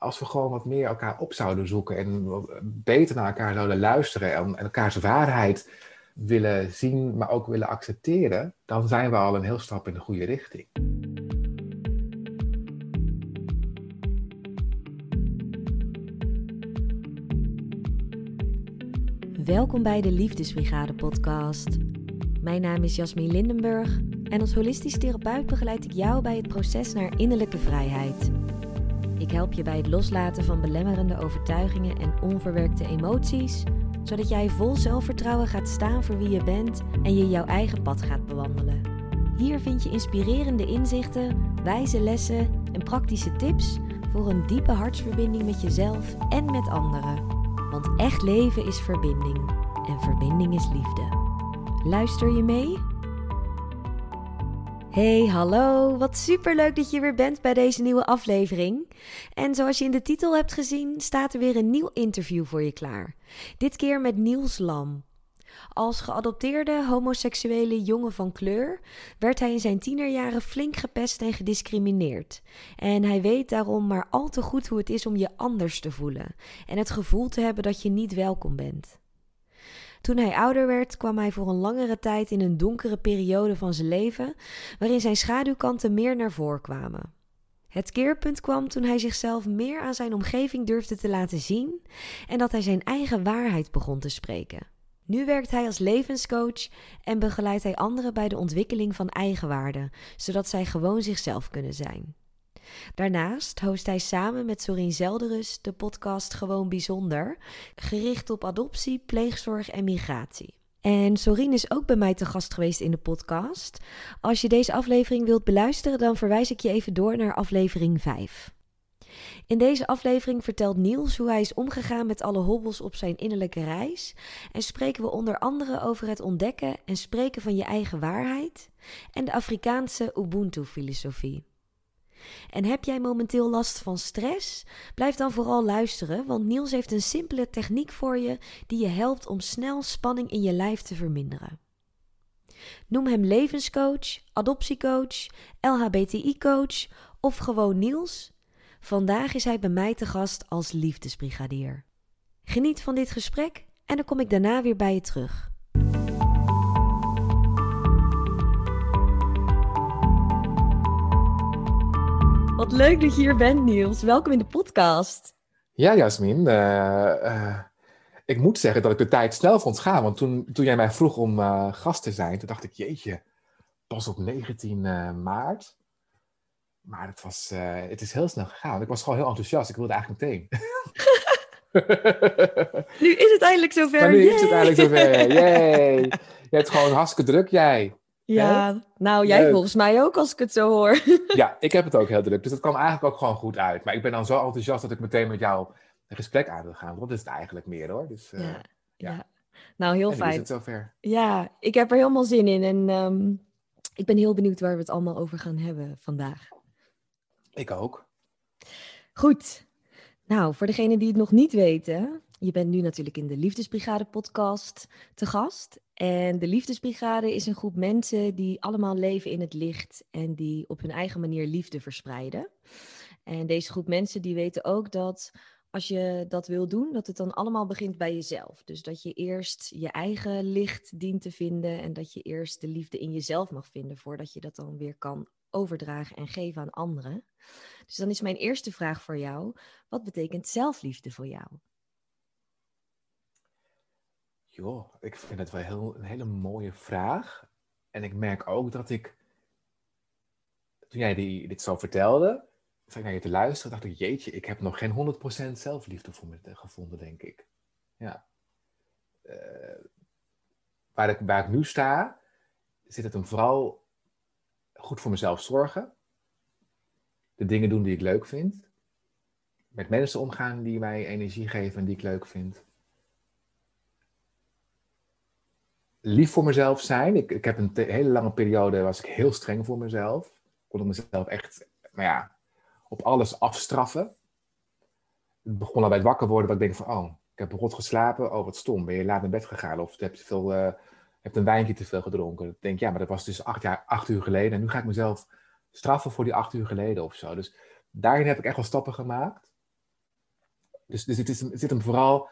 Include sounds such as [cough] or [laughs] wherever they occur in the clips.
als we gewoon wat meer elkaar op zouden zoeken en beter naar elkaar zouden luisteren en, elkaars waarheid willen zien, maar ook willen accepteren, dan zijn we al een heel stap in de goede richting. Welkom bij de Liefdesbrigade podcast. Mijn naam is Jasmin Lindenburg en als holistisch therapeut begeleid ik jou bij het proces naar innerlijke vrijheid. Ik help je bij het loslaten van belemmerende overtuigingen en onverwerkte emoties, zodat jij vol zelfvertrouwen gaat staan voor wie je bent en je jouw eigen pad gaat bewandelen. Hier vind je inspirerende inzichten, wijze lessen en praktische tips voor een diepe hartsverbinding met jezelf en met anderen. Want echt leven is verbinding en verbinding is liefde. Luister je mee? Hey, hallo. Wat superleuk dat je weer bent bij deze nieuwe aflevering. En zoals je in de titel hebt gezien, staat er weer een nieuw interview voor je klaar. Dit keer met Niels Lam. Als geadopteerde homoseksuele jongen van kleur werd hij in zijn tienerjaren flink gepest en gediscrimineerd. En hij weet daarom maar al te goed hoe het is om je anders te voelen en het gevoel te hebben dat je niet welkom bent. Toen hij ouder werd, kwam hij voor een langere tijd in een donkere periode van zijn leven, waarin zijn schaduwkanten meer naar voren kwamen. Het keerpunt kwam toen hij zichzelf meer aan zijn omgeving durfde te laten zien en dat hij zijn eigen waarheid begon te spreken. Nu werkt hij als levenscoach en begeleidt hij anderen bij de ontwikkeling van eigenwaarde, zodat zij gewoon zichzelf kunnen zijn. Daarnaast host hij samen met Sorien Zelderus de podcast Gewoon Bijzonder, gericht op adoptie, pleegzorg en migratie. En Sorien is ook bij mij te gast geweest in de podcast. Als je deze aflevering wilt beluisteren, dan verwijs ik je even door naar aflevering 5. In deze aflevering vertelt Niels hoe hij is omgegaan met alle hobbels op zijn innerlijke reis en spreken we onder andere over het ontdekken en spreken van je eigen waarheid en de Afrikaanse Ubuntu-filosofie. En heb jij momenteel last van stress? Blijf dan vooral luisteren, want Niels heeft een simpele techniek voor je die je helpt om snel spanning in je lijf te verminderen. Noem hem levenscoach, adoptiecoach, LHBTI-coach of gewoon Niels. Vandaag is hij bij mij te gast als liefdesbrigadier. Geniet van dit gesprek en dan kom ik daarna weer bij je terug. Wat leuk dat je hier bent, Niels. Welkom in de podcast. Ja, Jasmin. Uh, uh, ik moet zeggen dat ik de tijd snel vond gaan. Want toen, toen jij mij vroeg om uh, gast te zijn, toen dacht ik, jeetje, pas op 19 maart. Maar het, was, het is heel snel gegaan. Ik was gewoon heel enthousiast. Ik wilde eigenlijk meteen. [laughs] nu is het eindelijk zover. Maar nu is het eindelijk zover. [laughs] Yay. Je hebt gewoon hartstikke druk, jij. Ja, nou jij volgens mij ook als ik het zo hoor. [laughs] ja, ik heb het ook heel druk. Dus dat kwam eigenlijk ook gewoon goed uit. Maar ik ben dan zo enthousiast dat ik meteen met jou een gesprek aan wil gaan. Dat is het eigenlijk meer hoor. Dus, uh, ja, ja. nou heel fijn. is het zover. Ja, ik heb er helemaal zin in. En um, ik ben heel benieuwd waar we het allemaal over gaan hebben vandaag. Ik ook. Goed. Nou, voor degenen die het nog niet weten, je bent nu natuurlijk in de Liefdesbrigade podcast te gast. En de Liefdesbrigade is een groep mensen die allemaal leven in het licht en die op hun eigen manier liefde verspreiden. En deze groep mensen die weten ook dat als je dat wil doen, dat het dan allemaal begint bij jezelf. Dus dat je eerst je eigen licht dient te vinden en dat je eerst de liefde in jezelf mag vinden voordat je dat dan weer kan overdragen en geven aan anderen. Dus dan is mijn eerste vraag voor jou: wat betekent zelfliefde voor jou? Joh, ik vind het wel heel, een hele mooie vraag. En ik merk ook dat ik, toen jij die, dit zo vertelde, zat ik naar je te luisteren, dacht ik, jeetje, ik heb nog geen 100% zelfliefde voor me gevonden, denk ik. Ja. Uh, waar, ik, waar ik nu sta, zit het hem vooral goed voor mezelf zorgen. De dingen doen die ik leuk vind. Met mensen omgaan die mij energie geven en die ik leuk vind. Lief voor mezelf zijn. Ik, ik heb een hele lange periode was ik heel streng voor mezelf. Ik kon mezelf echt, nou ja, op alles afstraffen. Het begon al bij het wakker worden, dat ik denk van, oh, ik heb rot geslapen. Oh, wat stom. Ben je laat naar bed gegaan? Of heb je veel, uh, hebt een wijntje te veel gedronken? Ik denk, ja, maar dat was dus acht, jaar, acht uur geleden. En nu ga ik mezelf straffen voor die acht uur geleden of zo. Dus daarin heb ik echt wel stappen gemaakt. Dus, dus het, is, het zit hem vooral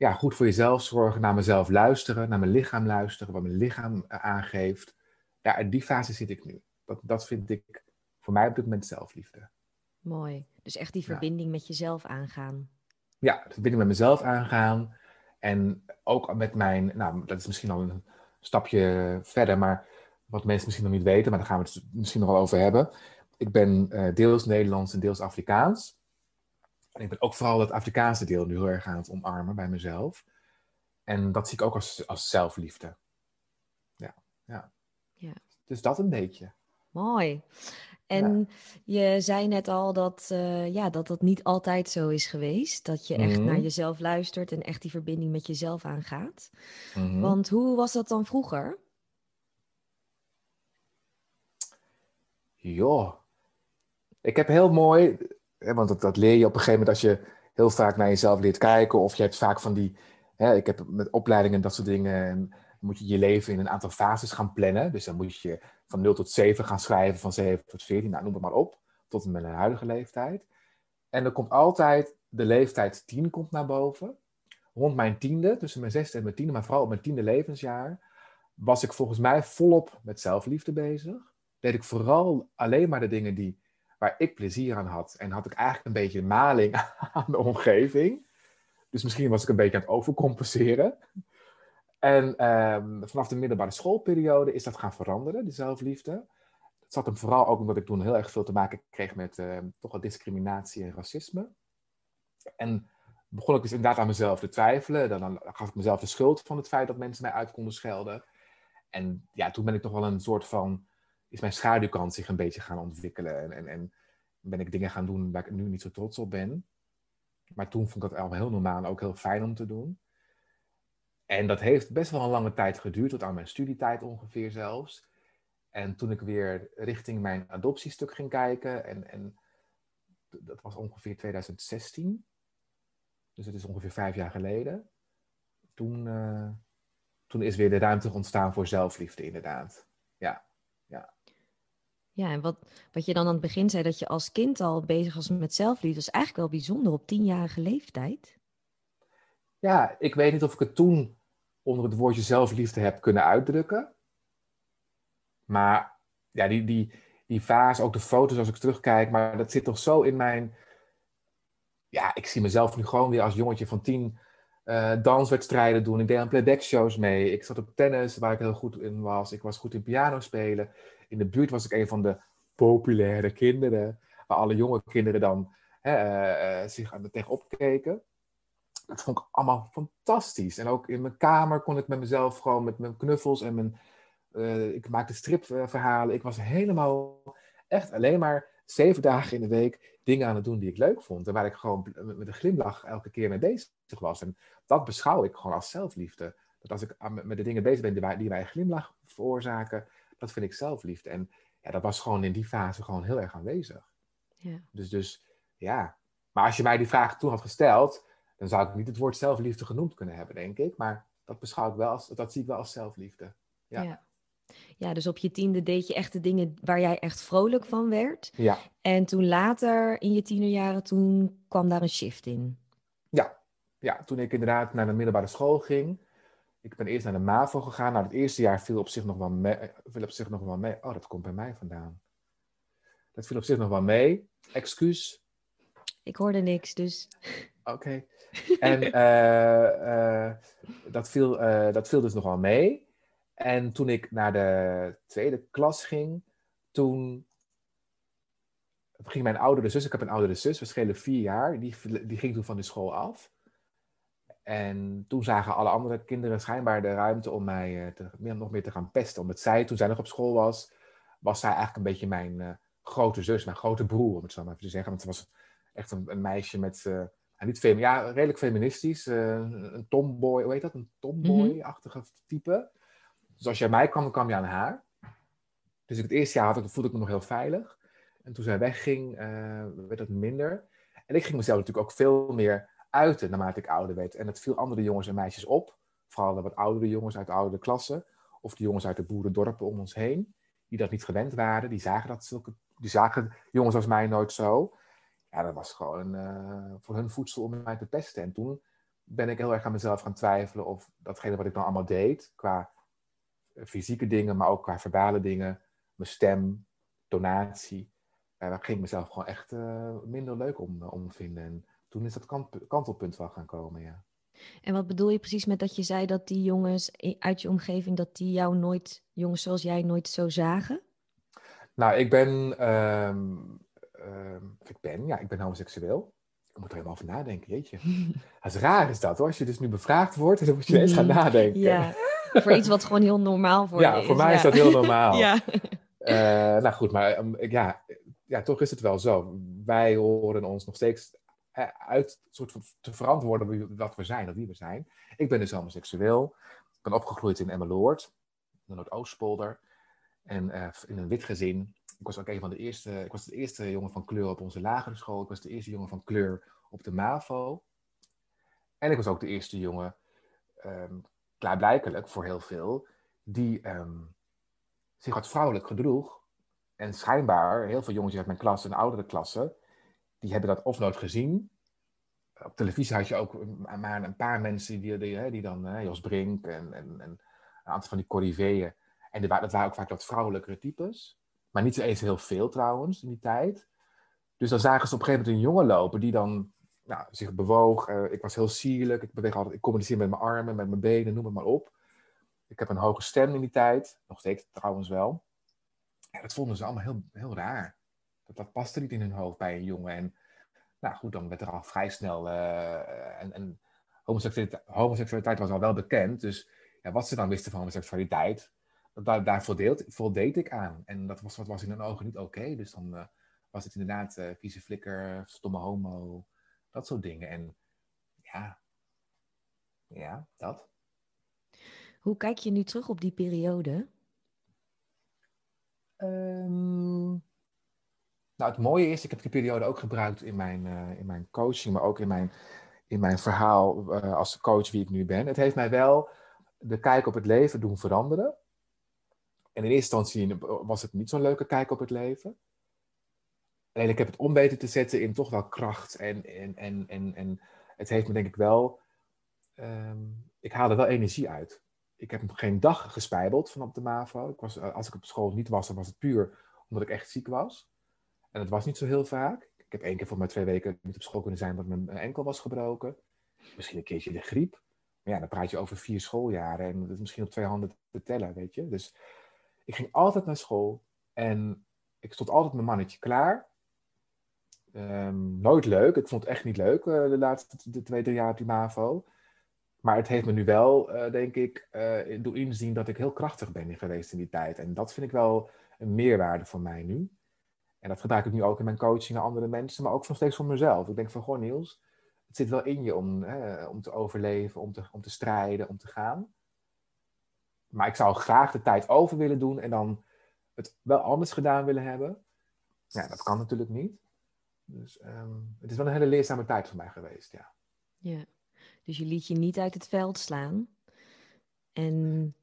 ja, goed voor jezelf zorgen, naar mezelf luisteren, naar mijn lichaam luisteren, wat mijn lichaam eh, aangeeft. Ja, in die fase zit ik nu. Dat, dat vind ik voor mij op dit moment zelfliefde. Mooi. Dus echt die verbinding met jezelf aangaan. Ja, de verbinding met mezelf aangaan. En ook met mijn, nou, dat is misschien al een stapje verder, maar wat mensen misschien nog niet weten, maar daar gaan we het misschien nog wel over hebben. Ik ben uh, deels Nederlands en deels Afrikaans. En ik ben ook vooral het Afrikaanse deel nu heel erg aan het omarmen bij mezelf. En dat zie ik ook als, als zelfliefde. Ja, ja. ja. Dus dat een beetje. Mooi. En je zei net al dat, uh, ja, dat dat niet altijd zo is geweest. Dat je echt naar mhm. jezelf luistert en echt die verbinding met jezelf aangaat. Mm Want hoe was dat dan vroeger? Joh, ik heb heel mooi, want dat, dat leer je op een gegeven moment als je heel vaak naar jezelf leert kijken. Of je hebt vaak van die, hè, ik heb met opleidingen en dat soort dingen, moet je je leven in een aantal fases gaan plannen. Dus dan moet je van 0 tot 7 gaan schrijven, van 7 tot 14, nou noem het maar op, tot en met een huidige leeftijd. En er komt altijd de leeftijd 10 komt naar boven. Rond mijn tiende, tussen mijn zesde en mijn tiende, maar vooral op mijn tiende levensjaar, was ik volgens mij volop met zelfliefde bezig. Deed ik vooral alleen maar de dingen die, waar ik plezier aan had. En had ik eigenlijk een beetje maling [laughs] aan de omgeving. Dus misschien was ik een beetje aan het overcompenseren. En ehm, vanaf de middelbare schoolperiode is dat gaan veranderen, die zelfliefde. Dat zat hem vooral ook omdat ik toen heel erg veel te maken kreeg met ehm, toch wel discriminatie en racisme. En begon ik dus inderdaad aan mezelf te twijfelen. Dan, dan, gaf ik mezelf de schuld van het feit dat mensen mij uit konden schelden. En ja, toen ben ik toch wel een soort van, is mijn schaduwkant zich een beetje gaan ontwikkelen. En, en, en ben ik dingen gaan doen waar ik nu niet zo trots op ben. Maar toen vond ik dat al heel normaal en ook heel fijn om te doen. En dat heeft best wel een lange tijd geduurd, tot aan mijn studietijd ongeveer zelfs. En toen ik weer richting mijn adoptiestuk ging kijken, en, en dat was ongeveer 2016, dus het is ongeveer vijf jaar geleden, toen, uh, toen is weer de ruimte ontstaan voor zelfliefde, inderdaad. Ja, ja. Ja, en wat, wat je dan aan het begin zei, dat je als kind al bezig was met zelfliefde, is eigenlijk wel bijzonder op tienjarige leeftijd. Ja, ik weet niet of ik het toen onder het woordje zelfliefde heb kunnen uitdrukken. Maar ja, die, die, die fase, ook de foto's als ik terugkijk, maar dat zit toch zo in mijn. Ja, ik zie mezelf nu gewoon weer als jongetje van tien uh, danswedstrijden doen. Ik deed aan playback-shows mee. Ik zat op tennis, waar ik heel goed in was. Ik was goed in piano spelen. In de buurt was ik een van de populaire kinderen, waar alle jonge kinderen dan hè, uh, uh, zich tegenop keken dat vond ik allemaal fantastisch. En ook in mijn kamer kon ik met mezelf gewoon met mijn knuffels en mijn. Uh, ik maakte stripverhalen. Ik was helemaal echt alleen maar zeven dagen in de week dingen aan het doen die ik leuk vond. En waar ik gewoon met een glimlach elke keer mee bezig was. En dat beschouw ik gewoon als zelfliefde. Dat als ik met de dingen bezig ben die, die mij glimlach veroorzaken, dat vind ik zelfliefde. En ja, dat was gewoon in die fase gewoon heel erg aanwezig. Ja. Dus, dus ja. Maar als je mij die vraag toen had gesteld, dan zou ik niet het woord zelfliefde genoemd kunnen hebben, denk ik. Maar dat beschouw ik wel als, dat zie ik wel als zelfliefde. Ja. ja. ja. dus op je tiende deed je echt de dingen waar jij echt vrolijk van werd. Ja. En toen later, in je tienerjaren, toen kwam daar een shift in. Ja, ja toen ik inderdaad naar de middelbare school ging. Ik ben eerst naar de MAVO gegaan. Nou, het eerste jaar viel op zich nog wel mee. Viel op zich nog wel mee. Oh, dat komt bij mij vandaan. Dat viel op zich nog wel mee. Excuus. Ik hoorde niks, dus. Oké. En uh, uh, dat, viel, uh, dat viel dus nogal mee. En toen ik naar de tweede klas ging, toen ging mijn oudere zus, ik heb een oudere zus, we schelen vier jaar, die, die ging toen van de school af. En toen zagen alle andere kinderen schijnbaar de ruimte om mij te, meer, nog meer te gaan pesten. Omdat zij, toen zij nog op school was, was zij eigenlijk een beetje mijn grote zus, mijn grote broer, om het zo maar even te zeggen. Want ze was echt een, een meisje met en niet fem ja, redelijk feministisch. Uh, een tomboy, hoe heet dat? Een tomboy-achtige type. Dus als jij mij kwam, dan kwam je aan haar. Dus het eerste jaar had ik, voelde ik me nog heel veilig. En toen zij wegging, werd het minder. En ik ging mezelf natuurlijk ook veel meer uiten naarmate ik ouder werd. En het viel andere jongens en meisjes op. Vooral de wat oudere jongens uit de oudere klassen. Of de jongens uit de boerendorpen om ons heen. Die dat niet gewend waren. Die zagen, dat zulke, die zagen jongens als mij nooit zo. ja, dat was gewoon uh, voor hun voedsel om mij te pesten. En toen ben ik heel erg aan mezelf gaan twijfelen of datgene wat ik dan allemaal deed, qua fysieke dingen, maar ook qua verbale dingen, mijn stem, tonatie, uh, daar ging ik mezelf gewoon echt minder leuk om, vinden. En toen is dat kant, kantelpunt wel gaan komen, ja. En wat bedoel je precies met dat je zei dat die jongens uit je omgeving, dat die jou nooit, jongens zoals jij, nooit zo zagen? Nou, ik ben, um, um, ik ben, ja, ik ben homoseksueel. Ik moet er helemaal over nadenken, jeetje. [laughs] Dat is raar is dat hoor, als je dus nu bevraagd wordt, dan moet je eens gaan mm, nadenken. Ja, voor iets wat gewoon heel normaal voor ja, je is. voor mij is dat heel normaal. [laughs] ja. Uh, nou goed, maar um, ja, ja, toch is het wel zo. Wij horen ons nog steeds uit soort van te verantwoorden wat we zijn, of wie we zijn. Ik ben dus homoseksueel. Ik ben opgegroeid in Emmeloord, de Noordoostpolder. En uh, in een wit gezin. Ik was ook een van de eerste, ik was de eerste jongen van kleur op onze lagere school. Ik was de eerste jongen van kleur op de MAVO. En ik was ook de eerste jongen, um, klaarblijkelijk voor heel veel, die um, zich wat vrouwelijk gedroeg. En schijnbaar, heel veel jongens uit mijn klas en oudere klassen, die hebben dat of nooit gezien. Op televisie had je ook maar een paar mensen die, die, die dan, Jos Brink en, en, en, een aantal van die corriveeën. En dat waren ook vaak wat vrouwelijkere types. Maar niet zo eens heel veel trouwens in die tijd. Dus dan zagen ze op een gegeven moment een jongen lopen die dan nou, zich bewoog. Uh, ik was heel sierlijk. Ik beweeg altijd, ik communiceer met mijn armen, met mijn benen, noem het maar op. Ik heb een hoge stem in die tijd. Nog steeds trouwens wel. Ja, dat vonden ze allemaal heel, heel raar. Dat, dat paste niet in hun hoofd bij een jongen. En nou goed, dan werd er al vrij snel. Uh, en, en homoseksualiteit, homoseksualiteit, was al wel bekend. Dus ja, wat ze dan wisten van homoseksualiteit, daar, daar voldeed, voldeed ik aan. En dat was, wat was in hun ogen niet oké. Dus dan uh, was het inderdaad uh, vieze flikker, stomme homo, dat soort dingen. En ja, ja, dat. Hoe kijk je nu terug op die periode? Um, nou, het mooie is, ik heb die periode ook gebruikt in mijn, uh, in mijn coaching, maar ook in mijn, in mijn verhaal uh, als coach wie ik nu ben. Het heeft mij wel de kijk op het leven doen veranderen. En in eerste instantie was het niet zo'n leuke kijk op het leven. Alleen ik heb het om weten te zetten in toch wel kracht. En, en, en, en, het heeft me denk ik wel... Um, ik haalde wel energie uit. Ik heb geen dag gespijbeld van op de MAVO. Ik was, als ik op school niet was, dan was het puur omdat ik echt ziek was. En dat was niet zo heel vaak. Ik heb één keer voor maar twee weken niet op school kunnen zijn omdat mijn enkel was gebroken. Misschien een keertje de griep. Maar ja, dan praat je over vier schooljaren en dat is misschien op twee handen te tellen, weet je. Dus ik ging altijd naar school en ik stond altijd mijn mannetje klaar. Um, nooit leuk. Ik vond het echt niet leuk uh, de laatste de twee, drie jaar op die MAVO. Maar het heeft me nu wel, uh, denk ik, uh, doen inzien dat ik heel krachtig ben geweest in die tijd. En dat vind ik wel een meerwaarde voor mij nu. En dat gebruik ik nu ook in mijn coaching naar andere mensen, maar ook nog steeds voor mezelf. Ik denk van, gewoon Niels, het zit wel in je om, hè, om te overleven, om te, om te strijden, om te gaan. Maar ik zou graag de tijd over willen doen en dan het wel anders gedaan willen hebben. Ja, dat kan natuurlijk niet. Dus um, het is wel een hele leerzame tijd voor mij geweest, ja. Ja, dus je liet je niet uit het veld slaan. En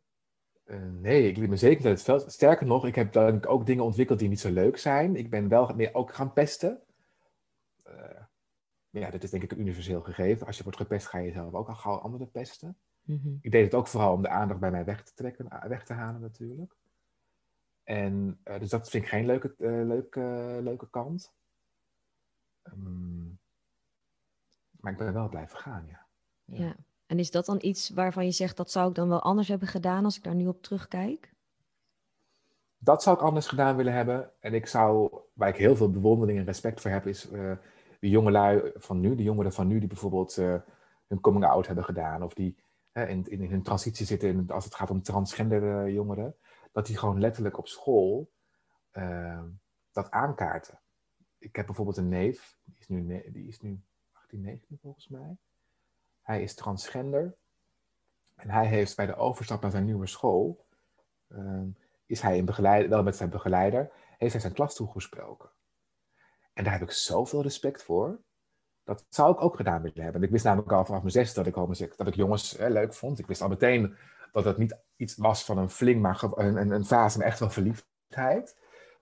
uh, nee, ik liet me zeker uit het veld. Sterker nog, ik heb dan ook dingen ontwikkeld die niet zo leuk zijn. Ik ben wel meer ook gaan pesten. Uh, ja, dat is denk ik een universeel gegeven. Als je wordt gepest, ga je zelf ook al gauw anderen pesten. Mm -hmm. Ik deed het ook vooral om de aandacht bij mij weg te trekken, eh, weg te halen natuurlijk. En uh, dus dat vind ik geen leuke, leuke, leuke kant. Um, maar ik ben wel blijven gaan, ja. ja. En is dat dan iets waarvan je zegt dat zou ik dan wel anders hebben gedaan als ik daar nu op terugkijk? Dat zou ik anders gedaan willen hebben. En ik zou, waar ik heel veel bewondering en respect voor heb, is uh, de jongelui van nu, de jongeren van nu die bijvoorbeeld uh, hun coming out hebben gedaan. Of die in, in, in, hun transitie zitten in, als het gaat om transgender jongeren. Dat die gewoon letterlijk op school dat aankaarten. Ik heb bijvoorbeeld een neef, die is nu, die is nu 18, 19 volgens mij. Hij is transgender. En hij heeft bij de overstap naar zijn nieuwe school, uh, is hij in begeleid, wel met zijn begeleider, heeft hij zijn klas toegesproken. En daar heb ik zoveel respect voor. Dat zou ik ook gedaan willen hebben. ik wist namelijk al vanaf mijn zes dat ik, dat ik jongens leuk vond. Ik wist al meteen dat het niet iets was van een fling, maar een, een, fase met echt wel verliefdheid.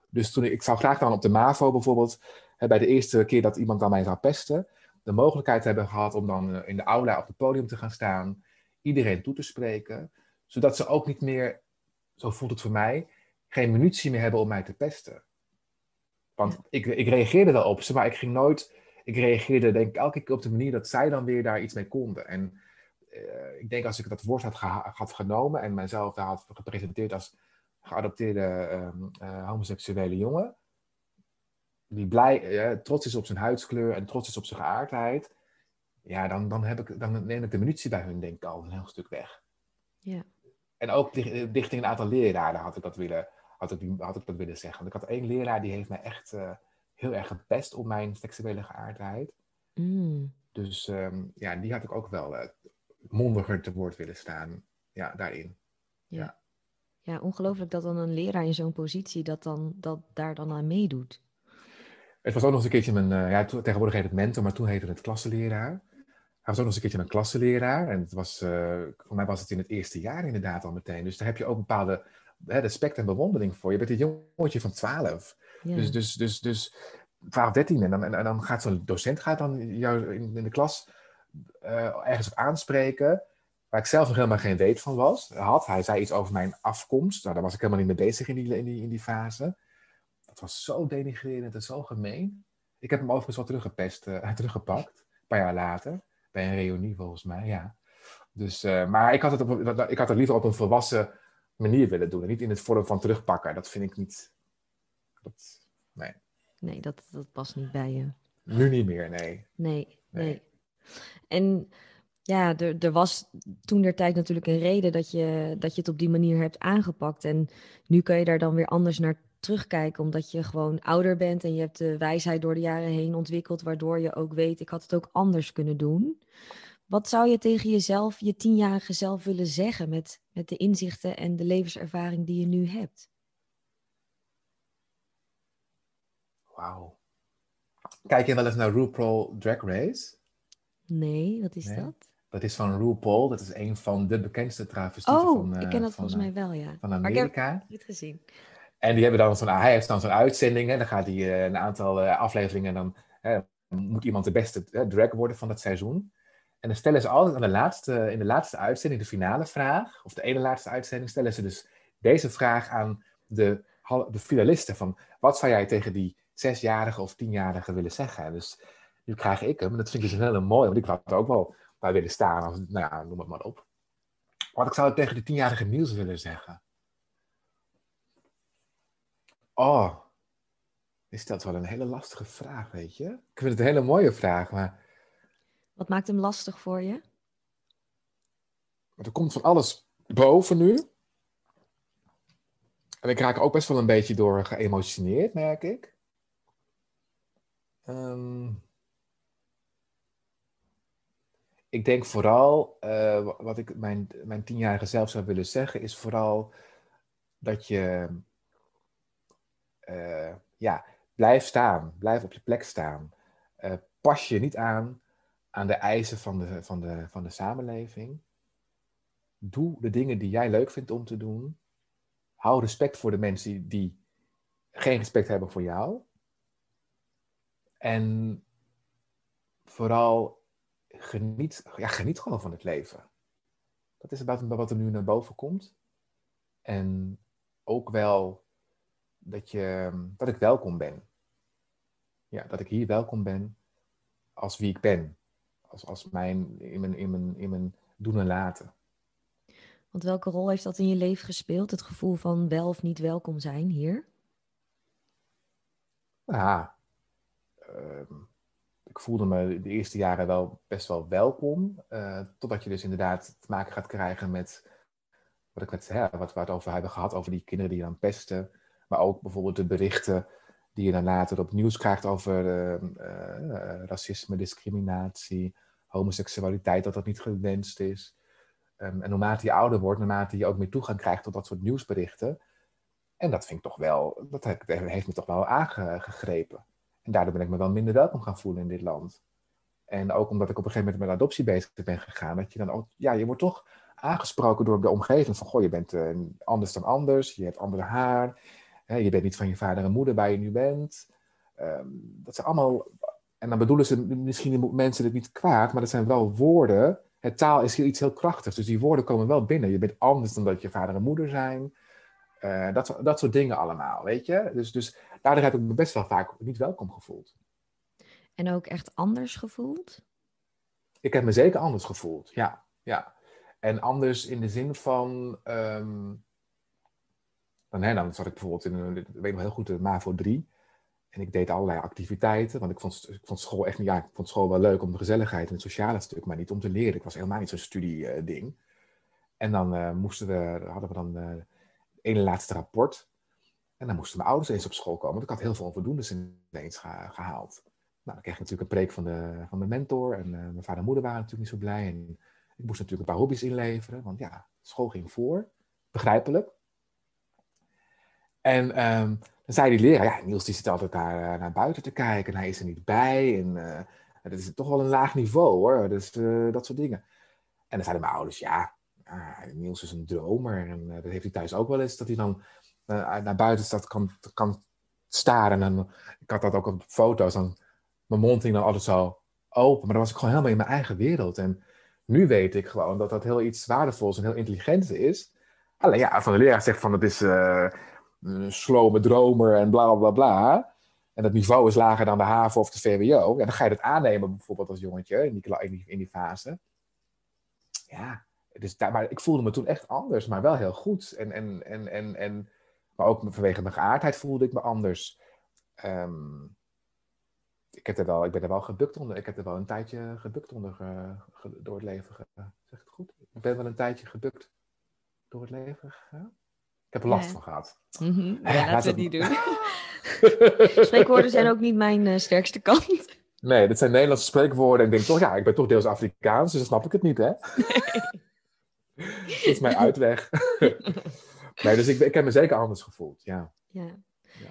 Dus toen ik, ik zou graag dan op de MAVO bijvoorbeeld hè, bij de eerste keer dat iemand aan mij zou pesten, de mogelijkheid hebben gehad om dan eh, in de aula op het podium te gaan staan, iedereen toe te spreken, zodat ze ook niet meer, zo voelt het voor mij, geen munitie meer hebben om mij te pesten. Want ik, ik reageerde wel op ze, maar ik ging nooit, ik reageerde denk ik elke keer op de manier dat zij dan weer daar iets mee konden. En uh, ik denk als ik dat woord had, had genomen en mijzelf daar had gepresenteerd als geadopteerde um, uh, homoseksuele jongen, die blij, uh, trots is op zijn huidskleur en trots is op zijn geaardheid, ja, dan, dan, heb ik, dan neem ik de munitie bij hun denk ik al een heel stuk weg. Ja. En ook richting een aantal leraren had ik dat willen, had ik, had ik dat willen zeggen. Want ik had één leraar die heeft mij echt uh, heel erg gepest op mijn seksuele geaardheid. Mm. Dus um, ja, die had ik ook wel uh, mondiger te woord willen staan. Ja, daarin. Ja, ja. ja ongelooflijk dat dan een leraar in zo'n positie dat, dan, dat daar dan aan meedoet. Het was ook nog eens een keertje mijn, uh, ja, tegenwoordig heet het mentor, maar toen heette het klassenleraar. Hij was ook nog eens een keertje mijn klassenleraar. En het was, uh, voor mij was het in het eerste jaar inderdaad al meteen. Dus daar heb je ook bepaalde hè, respect en bewondering voor. Je bent een jongetje van 12. Ja. Dus, dus, dus, dus 12, 13. En dan, en, en dan gaat zo'n docent gaat dan jou in, in de klas uh, ergens op aanspreken. Waar ik zelf nog helemaal geen weet van was. Had. Hij zei iets over mijn afkomst. Nou, daar was ik helemaal niet mee bezig in die, in die, in die fase. Dat was zo denigrerend en zo gemeen. Ik heb hem overigens wel teruggepest, uh, [laughs] teruggepakt. Een paar jaar later. Bij een reunie volgens mij, ja. Dus, uh, maar ik had, het op, ik had het liever op een volwassen manier willen doen. En niet in het vorm van terugpakken. Dat vind ik niet... Dat, nee. Nee, dat, dat past niet bij je. Nu niet meer, nee. Nee, nee. nee. En ja, er, er was toen der tijd natuurlijk een reden dat je, dat je het op die manier hebt aangepakt. En nu kun je daar dan weer anders naar terugkijken, omdat je gewoon ouder bent en je hebt de wijsheid door de jaren heen ontwikkeld, waardoor je ook weet, ik had het ook anders kunnen doen. Wat zou je tegen jezelf, je tienjarige zelf willen zeggen met, met de inzichten en de levenservaring die je nu hebt? Wauw. Kijk je wel eens naar RuPaul Drag Race? Nee, wat is nee? dat? Dat is van RuPaul. Dat is een van de bekendste travestieten oh, van, uh, ik ken dat van, volgens mij wel, ja. van Amerika. Maar ik heb het niet gezien. En die hebben dan zo'n, hij heeft dan zo'n uitzending. En dan gaat hij uh, een aantal uh, afleveringen. En dan moet iemand de beste drag worden van het seizoen. En dan stellen ze altijd aan de laatste, in de laatste uitzending, de finale vraag. Of de ene laatste uitzending, stellen ze dus deze vraag aan de, de finalisten. Van, wat zou jij tegen die zesjarige of tienjarige willen zeggen? Dus nu krijg ik hem. En dat vind ik dus een hele mooie. Want ik had er ook wel bij willen staan. Als, nou ja, noem het maar op. Wat ik zou tegen de tienjarige Niels willen zeggen. Oh, is dat wel een hele lastige vraag, weet je? Ik vind het een hele mooie vraag, maar... Wat maakt hem lastig voor je? Er komt van alles boven nu. En ik raak ook best wel een beetje door geëmotioneerd, merk ik. Um, ik denk vooral, uh, wat ik mijn, mijn tienjarige zelf zou willen zeggen, is vooral dat je uh, ja, blijf staan, blijf op je plek staan. Uh, pas je niet aan aan de eisen van de, van, de, van de samenleving. Doe de dingen die jij leuk vindt om te doen. Hou respect voor de mensen die geen respect hebben voor jou. En vooral geniet, ja, geniet gewoon van het leven. Dat is wat er nu naar boven komt. En ook wel dat, je, dat ik welkom ben. Ja, dat ik hier welkom ben als wie ik ben. Als, als mijn, in, mijn, in, mijn, in mijn doen en laten. Want welke rol heeft dat in je leven gespeeld? Het gevoel van wel of niet welkom zijn hier? Ja, uh, ik voelde me de eerste jaren wel best wel welkom. Uh, totdat je dus inderdaad te maken gaat krijgen met wat, ik met, hè, wat we het over hebben gehad, over die kinderen die dan pesten. Maar ook bijvoorbeeld de berichten die je dan later op nieuws krijgt over uh, uh, racisme, discriminatie, homoseksualiteit, dat dat niet gewenst is. Um, en naarmate je ouder wordt, naarmate je ook meer toegang krijgt tot dat soort nieuwsberichten. En dat vind ik toch wel, dat heeft me toch wel aangegrepen. En daardoor ben ik me wel minder welkom gaan voelen in dit land. En ook omdat ik op een gegeven moment met adoptie bezig ben gegaan, dat je dan ook, ja, je wordt toch aangesproken door de omgeving van, goh, je bent uh, anders dan anders, je hebt andere haar, je bent niet van je vader en moeder waar je nu bent. Ehm, dat zijn allemaal, en dan bedoelen ze misschien mensen het niet kwaad, maar dat zijn wel woorden. Het taal is hier iets heel krachtigs, dus die woorden komen wel binnen. Je bent anders dan dat je vader en moeder zijn. Uh, dat, dat soort dingen allemaal, weet je. Dus, dus daardoor heb ik me best wel vaak niet welkom gevoeld. En ook echt anders gevoeld? Ik heb me zeker anders gevoeld, ja. ja. En anders in de zin van... Um, dan, hè, dan zat ik bijvoorbeeld in een, weet nog heel goed, de MAVO 3. En ik deed allerlei activiteiten, want ik vond, ik vond school echt ja, ik vond school wel leuk om de gezelligheid en het sociale stuk, maar niet om te leren. Ik was helemaal niet zo'n studie-ding. en dan uh, moesten we, hadden we dan het ene laatste rapport. En dan moesten mijn ouders eens op school komen, want ik had heel veel onvoldoendes ineens gehaald. Nou, dan kreeg ik natuurlijk een preek van de, van de mentor. En mijn vader en moeder waren natuurlijk niet zo blij. En ik moest natuurlijk een paar hobby's inleveren, want ja, school ging voor. Begrijpelijk. En um, dan zei die leraar, ja, Niels die zit altijd daar uh, naar buiten te kijken en hij is er niet bij. En uh, dat is toch wel een laag niveau hoor, dus dat soort dingen. En dan zeiden mijn ouders, ja, Niels is een dromer. En dat heeft hij thuis ook wel eens, dat hij dan naar buiten staat, kan, kan staren. En ik had dat ook op foto's, dan mijn mond ging dan altijd zo open. Maar dan was ik gewoon helemaal in mijn eigen wereld. En nu weet ik gewoon dat dat heel iets waardevols en heel intelligents is. Alleen ja, van de leraar zegt van het is een slome dromer en bla bla bla. En dat niveau is lager dan de haven of de VWO. Ja, dan ga je dat aannemen bijvoorbeeld als jongetje in die, in die, fase. Ja, dus daar, maar ik voelde me toen echt anders, maar wel heel goed. En, en, en, en, en, maar ook vanwege mijn geaardheid voelde ik me anders. Um, ik, heb er wel, ik ben er wel gebukt onder. Ik heb er wel een tijdje gebukt onder door het leven gegaan. Zeg het goed? Ik ben wel een tijdje gebukt door het leven gegaan. Heb er last van gehad. Mm -hmm. Ja, laten we het niet doen. [laughs] Spreekwoorden zijn ook niet mijn uh, sterkste kant. Nee, dit zijn Nederlandse spreekwoorden. En ik denk toch, ja, ik ben toch deels Afrikaans, dus dan snap ik het niet, hè? Nee. [laughs] dat is mijn uitweg. [laughs] nee, dus ik, ik heb me zeker anders gevoeld, ja. Ja.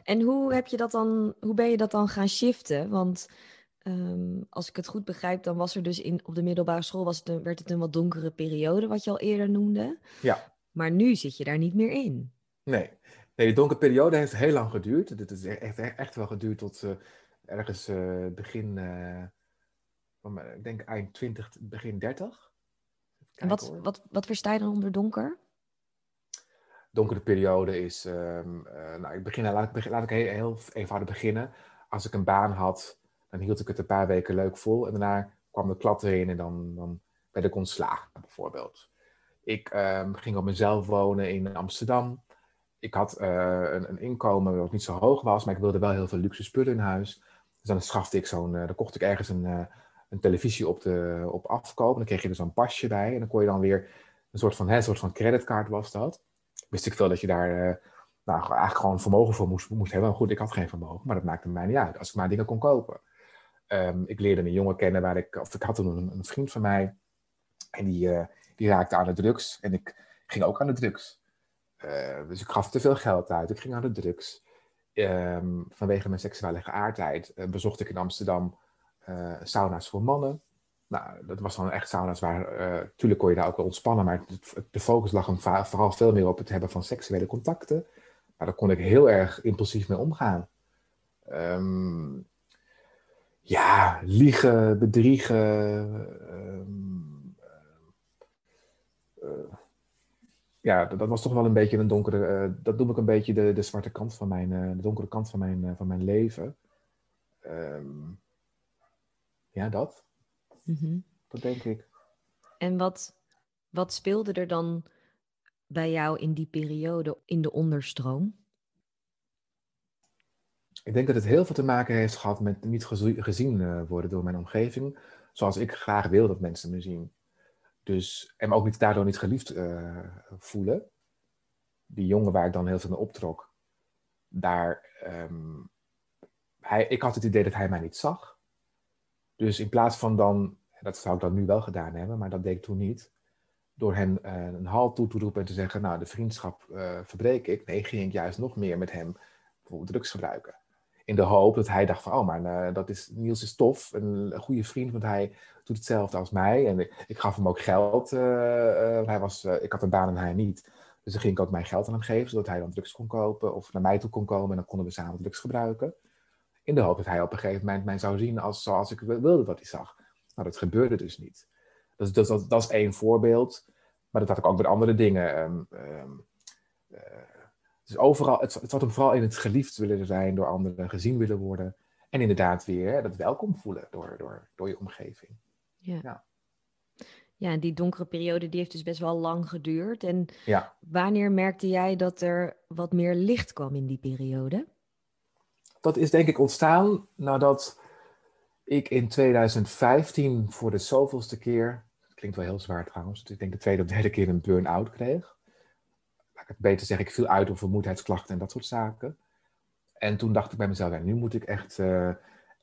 En hoe, heb je dat dan, hoe ben je dat dan gaan shiften? Want ehm, als ik het goed begrijp, dan was er dus in, op de middelbare school was het een, werd het een wat donkere periode, wat je al eerder noemde. Ja. Maar nu zit je daar niet meer in. Nee, nee die donkere periode heeft heel lang geduurd. Dit is echt, echt wel geduurd tot uh, ergens uh, begin, uh, ik denk eind 20, begin 30. en wat, wat, wat versta je dan onder donker? donkere periode is. Um, nou, ik begin, laat, begin, laat ik heel, heel eenvoudig beginnen. Als ik een baan had, dan hield ik het een paar weken leuk vol. En daarna kwam de klad erin en dan, dan werd ik ontslagen, bijvoorbeeld. Ik um, ging op mezelf wonen in Amsterdam. Ik had uh, een, een, inkomen wat niet zo hoog was, maar ik wilde wel heel veel luxe spullen in huis. Dus dan schafte ik zo'n, uh, dan kocht ik ergens een, uh, een televisie op, de, op afkoop. dan kreeg je er zo'n pasje bij. En dan kon je dan weer een soort van, hè, een soort van creditcard was dat wist ik veel dat je daar nou, eigenlijk gewoon vermogen voor moest, moest hebben. Goed, ik had geen vermogen, maar dat maakte mij niet uit als ik maar dingen kon kopen. Um, ik leerde een jongen kennen waar ik, of ik had een, vriend van mij en die, die raakte aan de drugs en ik ging ook aan de drugs. Uh, dus ik gaf te veel geld uit, ik ging aan de drugs. Um, vanwege mijn seksuele geaardheid bezocht ik in Amsterdam sauna's voor mannen. Nou, dat was dan echt sauna's waar, tuurlijk kon je daar ook wel ontspannen, maar de focus lag hem vooral veel meer op het hebben van seksuele contacten. Maar daar kon ik heel erg impulsief mee omgaan. Um, ja, liegen, bedriegen. Uh, ja, dat, dat, was toch wel een beetje een donkere. Uh, dat noem ik een beetje de, de zwarte kant van mijn, de donkere kant van mijn, van mijn leven. Um, ja, dat. Mm Dat denk ik. En wat, wat speelde er dan bij jou in die periode in de onderstroom? Ik denk dat het heel veel te maken heeft gehad met niet gezien eh, worden door mijn omgeving, zoals ik graag wil dat mensen me zien. Dus, en me ook niet, daardoor niet geliefd uh, voelen. Die jongen waar ik dan heel veel naar optrok, daar, um, hij, ik had het idee dat hij mij niet zag. Dus in plaats van dan, dat zou ik dan nu wel gedaan hebben, maar dat deed ik toen niet, door hen uh, een halt toe te roepen en te zeggen, nou, de vriendschap uh, verbreek ik. Nee, ging ik juist nog meer met hem bijvoorbeeld drugs gebruiken. In de hoop dat hij dacht van, oh, maar uh, dat is, Niels is tof, een, goede vriend, want hij doet hetzelfde als mij. En ik, ik gaf hem ook geld. hij was, ik had een baan en hij niet. Dus dan ging ik ook mijn geld aan hem geven, zodat hij dan drugs kon kopen of naar mij toe kon komen en dan konden we samen drugs gebruiken In de hoop dat hij op een gegeven moment mij zou zien als, zoals ik wilde dat hij zag. Nou, dat gebeurde dus niet. Dus dat, dat, dat is één voorbeeld. Maar dat had ik ook met andere dingen. Um, um, dus overal, het, het zat hem vooral in het geliefd willen zijn door anderen, gezien willen worden. En inderdaad weer dat welkom voelen door, door, door je omgeving. Ja. ja. Ja, die donkere periode die heeft dus best wel lang geduurd. En ja. wanneer merkte jij dat er wat meer licht kwam in die periode? Dat is denk ik ontstaan nadat ik in 2015 voor de zoveelste keer, dat klinkt wel heel zwaar trouwens, ik denk de tweede of derde keer een burn-out kreeg. Ik beter zeggen, ik viel uit op vermoeidheidsklachten en dat soort zaken. En toen dacht ik bij mezelf, ja, nu moet ik echt, uh,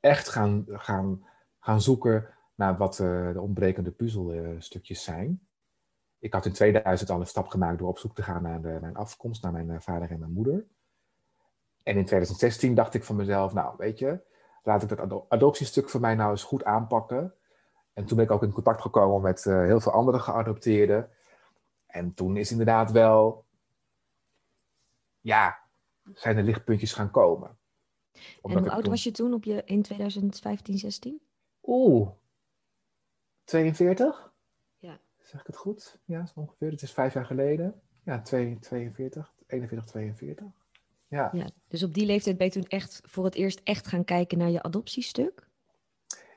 echt gaan, gaan, gaan zoeken naar wat uh, de ontbrekende puzzelstukjes zijn. Ik had in 2000 al een stap gemaakt door op zoek te gaan naar mijn afkomst, naar mijn uh, vader en mijn moeder. En in 2016 dacht ik van mezelf, nou weet je, laat ik dat adoptiestuk voor mij nou eens goed aanpakken. En toen ben ik ook in contact gekomen met heel veel andere geadopteerden. En toen is inderdaad wel, ja, zijn er lichtpuntjes gaan komen. en hoe oud was je toen op je, in 2015, 16? Oeh, 42? Ja. Zeg ik het goed? Ja, ongeveer. Het is vijf jaar geleden. Ja, 42, 41, 42. Ja. ja. Dus op die leeftijd ben je toen echt voor het eerst echt gaan kijken naar je adoptiestuk?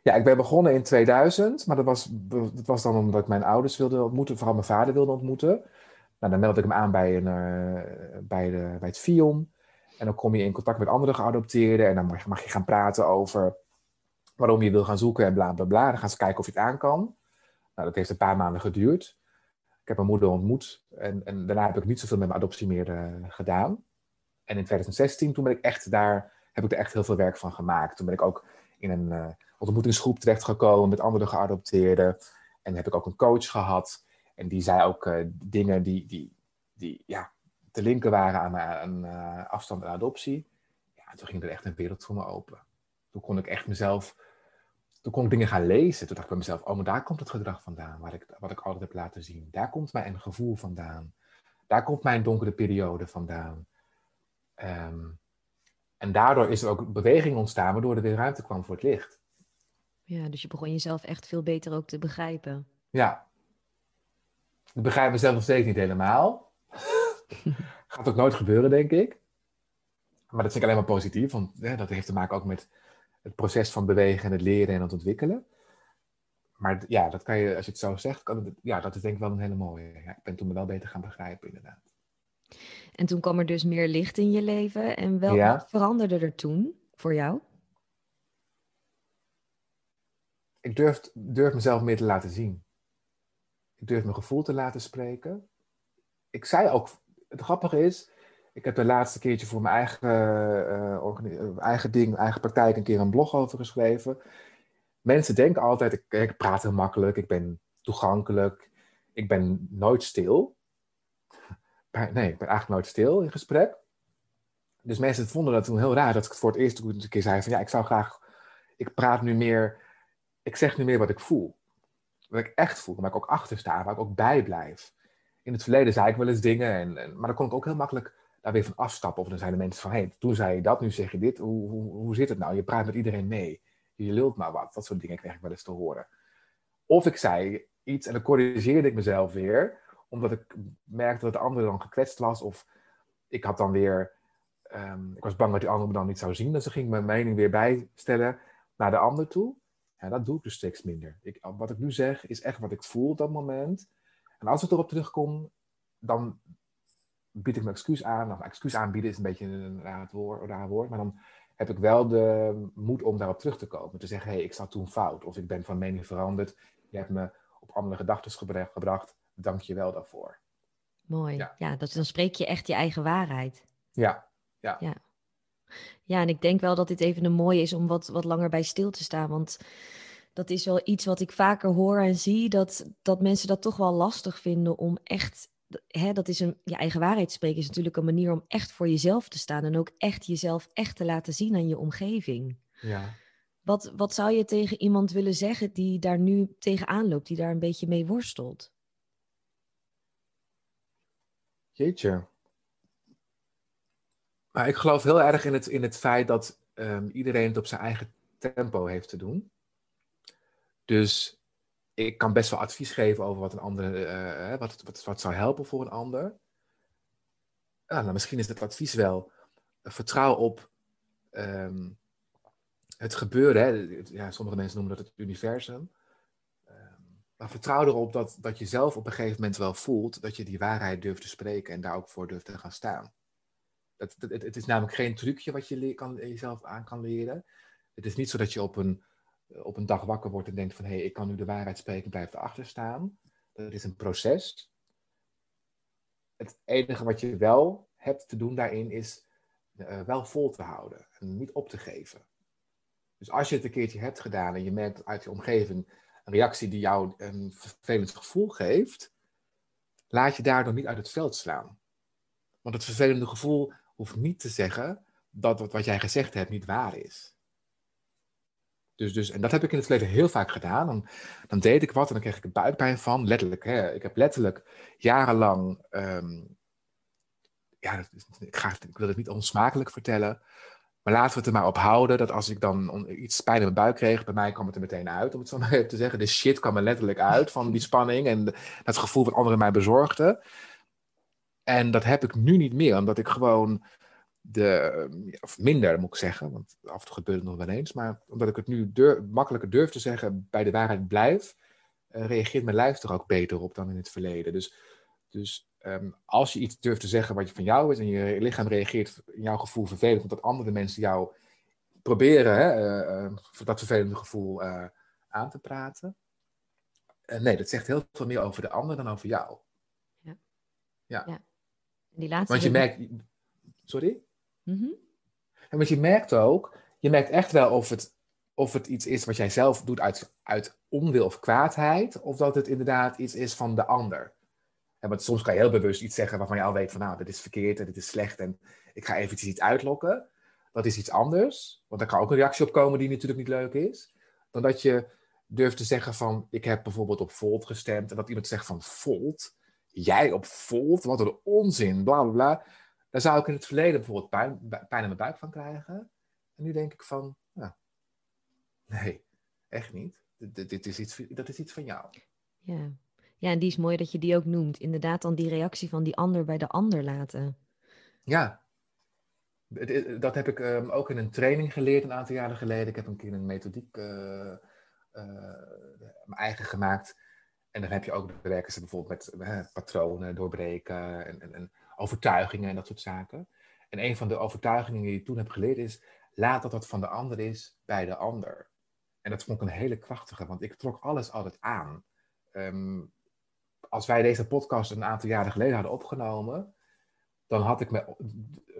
Ja, ik ben begonnen in 2000, maar dat was, dat was dan omdat ik mijn ouders wilde ontmoeten, vooral mijn vader wilde ontmoeten. Nou, dan meldde ik hem aan bij, een, uh, bij, de, bij het FIOM. En dan kom je in contact met andere geadopteerden en dan mag je, mag je gaan praten over waarom je wil gaan zoeken en bla bla bla. Dan gaan ze kijken of je het aan kan. Nou, dat heeft een paar maanden geduurd. Ik heb mijn moeder ontmoet en, en daarna heb ik niet zoveel met mijn adoptie meer uh, gedaan. En in 2016, toen ben ik echt daar, heb ik er echt heel veel werk van gemaakt. Toen ben ik ook in een uh, ontmoetingsgroep terechtgekomen met andere geadopteerden. En heb ik ook een coach gehad. En die zei ook uh, dingen die, die, die ja, te linken waren aan, aan afstand en adoptie. Ja, toen ging er echt een wereld voor me open. Toen kon ik echt mezelf toen kon ik dingen gaan lezen. Toen dacht ik bij mezelf, oh, maar daar komt het gedrag vandaan, wat ik, wat ik altijd heb laten zien. Daar komt mijn gevoel vandaan. Daar komt mijn donkere periode vandaan. Ehm, en daardoor is er ook beweging ontstaan, waardoor er weer ruimte kwam voor het licht. Ja, dus je begon jezelf echt veel beter ook te begrijpen. Ja. Ik begrijp mezelf nog steeds niet helemaal. [laughs] Gaat ook nooit gebeuren, denk ik. Maar dat vind ik alleen maar positief, want hè, dat heeft te maken ook met het proces van bewegen en het leren en het ontwikkelen. Maar ja, dat kan je, als je het zo zegt, kan het, ja, dat is denk ik wel een hele mooie. Ja, ik ben toen me wel beter gaan begrijpen, inderdaad. En toen kwam er dus meer licht in je leven. En wel, wat veranderde er toen voor jou? Ik durf, durf mezelf meer te laten zien. Ik durf mijn gevoel te laten spreken. Ik zei ook, het grappige is, ik heb de laatste keertje voor mijn eigen, uh, eigen ding, eigen praktijk, een keer een blog over geschreven. Mensen denken altijd, ik, praat heel makkelijk, ik ben toegankelijk, ik ben nooit stil. [laughs] Nee, ik ben eigenlijk nooit stil in gesprek. Dus mensen vonden dat toen heel raar dat ik voor het eerst een keer zei van ja, ik zou graag, ik praat nu meer, ik zeg nu meer wat ik voel. Wat ik echt voel, waar ik ook achter sta, waar ik ook bij blijf. In het verleden zei ik wel eens dingen, en, maar dan kon ik ook heel makkelijk daar weer van afstappen. Of dan de mensen van, hé, hey, toen zei je dat, nu zeg je dit. Hoe, hoe, hoe zit het nou? Je praat met iedereen mee. Je lult maar wat. Dat soort dingen kreeg ik wel eens te horen. Of ik zei iets en dan corrigeerde ik mezelf weer. Omdat ik merkte dat de andere dan gekwetst was. Of ik had dan weer... Um, ik was bang dat die ander me dan niet zou zien. Dus dan ging ik mijn mening weer bijstellen naar de ander toe. En dat doe ik dus steeds minder. Ik, wat ik nu zeg is echt wat ik voel op dat moment. En als ik erop terugkom, dan bied ik mijn excuus aan. Nou, excuus aanbieden is een beetje een raar woord, raar woord, maar dan heb ik wel de moed om daarop terug te komen. Te zeggen, hé, hey, ik zat toen fout. Of ik ben van mening veranderd. Je hebt me op andere gedachten gebracht. Dank je wel daarvoor. Mooi. Ja, ja dat, dan spreek je echt je eigen waarheid. Ja, ja. ja. Ja, en ik denk wel dat dit even een mooie is om wat, wat langer bij stil te staan. Want dat is wel iets wat ik vaker hoor en zie. Dat, dat mensen dat toch wel lastig vinden om echt hè, dat is een, je eigen waarheid spreken is natuurlijk een manier om echt voor jezelf te staan en ook echt jezelf echt te laten zien aan je omgeving. Ja. Wat, wat zou je tegen iemand willen zeggen die daar nu tegenaan loopt, die daar een beetje mee worstelt? Jeetje. Maar ik geloof heel erg in het, in het feit dat ehm, iedereen het op zijn eigen tempo heeft te doen. Dus ik kan best wel advies geven over wat een ander, uh, wat, wat, wat zou helpen voor een ander. Ja, nou, misschien is het advies wel vertrouw op ehm, het gebeuren. Hè. Ja, sommige mensen noemen dat het universum. Ehm, maar vertrouw erop dat, dat je zelf op een gegeven moment wel voelt dat je die waarheid durft te spreken en daar ook voor durft te gaan staan. Het, is namelijk geen trucje wat je kan, jezelf aan kan leren. Het is niet zo dat je op een, op een dag wakker wordt en denkt van hé, hey, ik kan nu de waarheid spreken, blijf erachter staan. Dat is een proces. Het enige wat je wel hebt te doen daarin is uh, wel vol te houden en niet op te geven. Dus als je het een keertje hebt gedaan en je merkt uit je omgeving een reactie die jou een vervelend gevoel geeft, laat je daardoor niet uit het veld slaan. Want het vervelende gevoel hoeft niet te zeggen dat wat jij gezegd hebt niet waar is. Dus, dus, en dat heb ik in het verleden heel vaak gedaan. Dan, dan deed ik wat en dan kreeg ik er buikpijn van. Letterlijk, hè. ik heb letterlijk jarenlang. Ehm, ja, ik, ga, ik wil het niet onsmakelijk vertellen. Maar laten we het er maar op houden dat als ik dan iets pijn in mijn buik kreeg, bij mij kwam het er meteen uit, om het zo [laughs] maar even te zeggen. De shit kwam er letterlijk uit van die spanning en dat gevoel wat anderen mij bezorgden. En dat heb ik nu niet meer, omdat ik gewoon de, of minder moet ik zeggen, want af en toe gebeurt het nog wel eens, maar omdat ik het nu makkelijker durf te zeggen, bij de waarheid blijf, uh, reageert mijn lijf er ook beter op dan in het verleden. Dus, dus um, als je iets durft te zeggen wat je van jou is en je lichaam reageert in jouw gevoel vervelend, omdat andere mensen jou proberen hè, uh, uh, dat vervelende gevoel aan te praten. nee, dat zegt heel veel meer over de ander dan over jou. Ja. Ja. ja. Die laatste Want je merkt. Sorry? Mm En want je merkt ook, je merkt echt wel of het, of het iets is wat jij zelf doet uit, uit onwil of kwaadheid, of dat het inderdaad iets is van de ander. En want soms kan je heel bewust iets zeggen waarvan je al weet van nou, dit is verkeerd en dit is slecht en ik ga eventjes iets uitlokken. Dat is iets anders, want daar kan ook een reactie op komen die natuurlijk niet leuk is. Dan dat je durft te zeggen van ik heb bijvoorbeeld op Volt gestemd en dat iemand zegt van Volt, jij op Volt, wat een onzin, bla bla bla. Daar zou ik in het verleden bijvoorbeeld pijn, pijn in mijn buik van krijgen. En nu denk ik van, nou, nee, echt niet. Dit, dit is iets, dat is iets van jou. Ja. ja, en die is mooi dat je die ook noemt. Inderdaad, dan die reactie van die ander bij de ander laten. Ja, dat heb ik um, ook in een training geleerd een aantal jaren geleden. Ik heb een keer een methodiek uh, uh, mijn eigen gemaakt. En dan heb je ook, werken ze bijvoorbeeld met uh, patronen doorbreken en, en, en overtuigingen en dat soort zaken. En een van de overtuigingen die ik toen heb geleerd is, laat dat wat van de ander is bij de ander. En dat vond ik een hele krachtige, want ik trok alles altijd aan. Ehm, als wij deze podcast een aantal jaren geleden hadden opgenomen, dan had ik me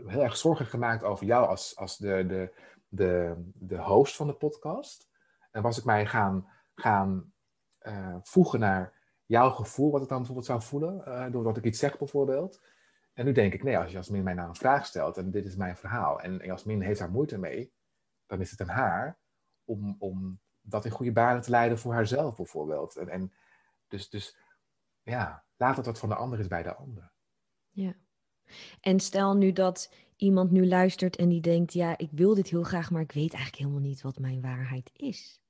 heel erg zorgen gemaakt over jou als, als de, de, de, de host van de podcast. En was ik mij gaan, gaan uh, voegen naar jouw gevoel, wat ik dan bijvoorbeeld zou voelen, uh, doordat ik iets zeg bijvoorbeeld. En nu denk ik, nee, als Jasmin mij nou een vraag stelt en dit is mijn verhaal en Jasmin heeft daar moeite mee, dan is het aan haar om, om dat in goede banen te leiden voor haarzelf bijvoorbeeld. En, en dus, dus ja, laat het wat van de ander is bij de ander. Ja. En stel nu dat iemand nu luistert en die denkt, ja, ik wil dit heel graag, maar ik weet eigenlijk helemaal niet wat mijn waarheid is.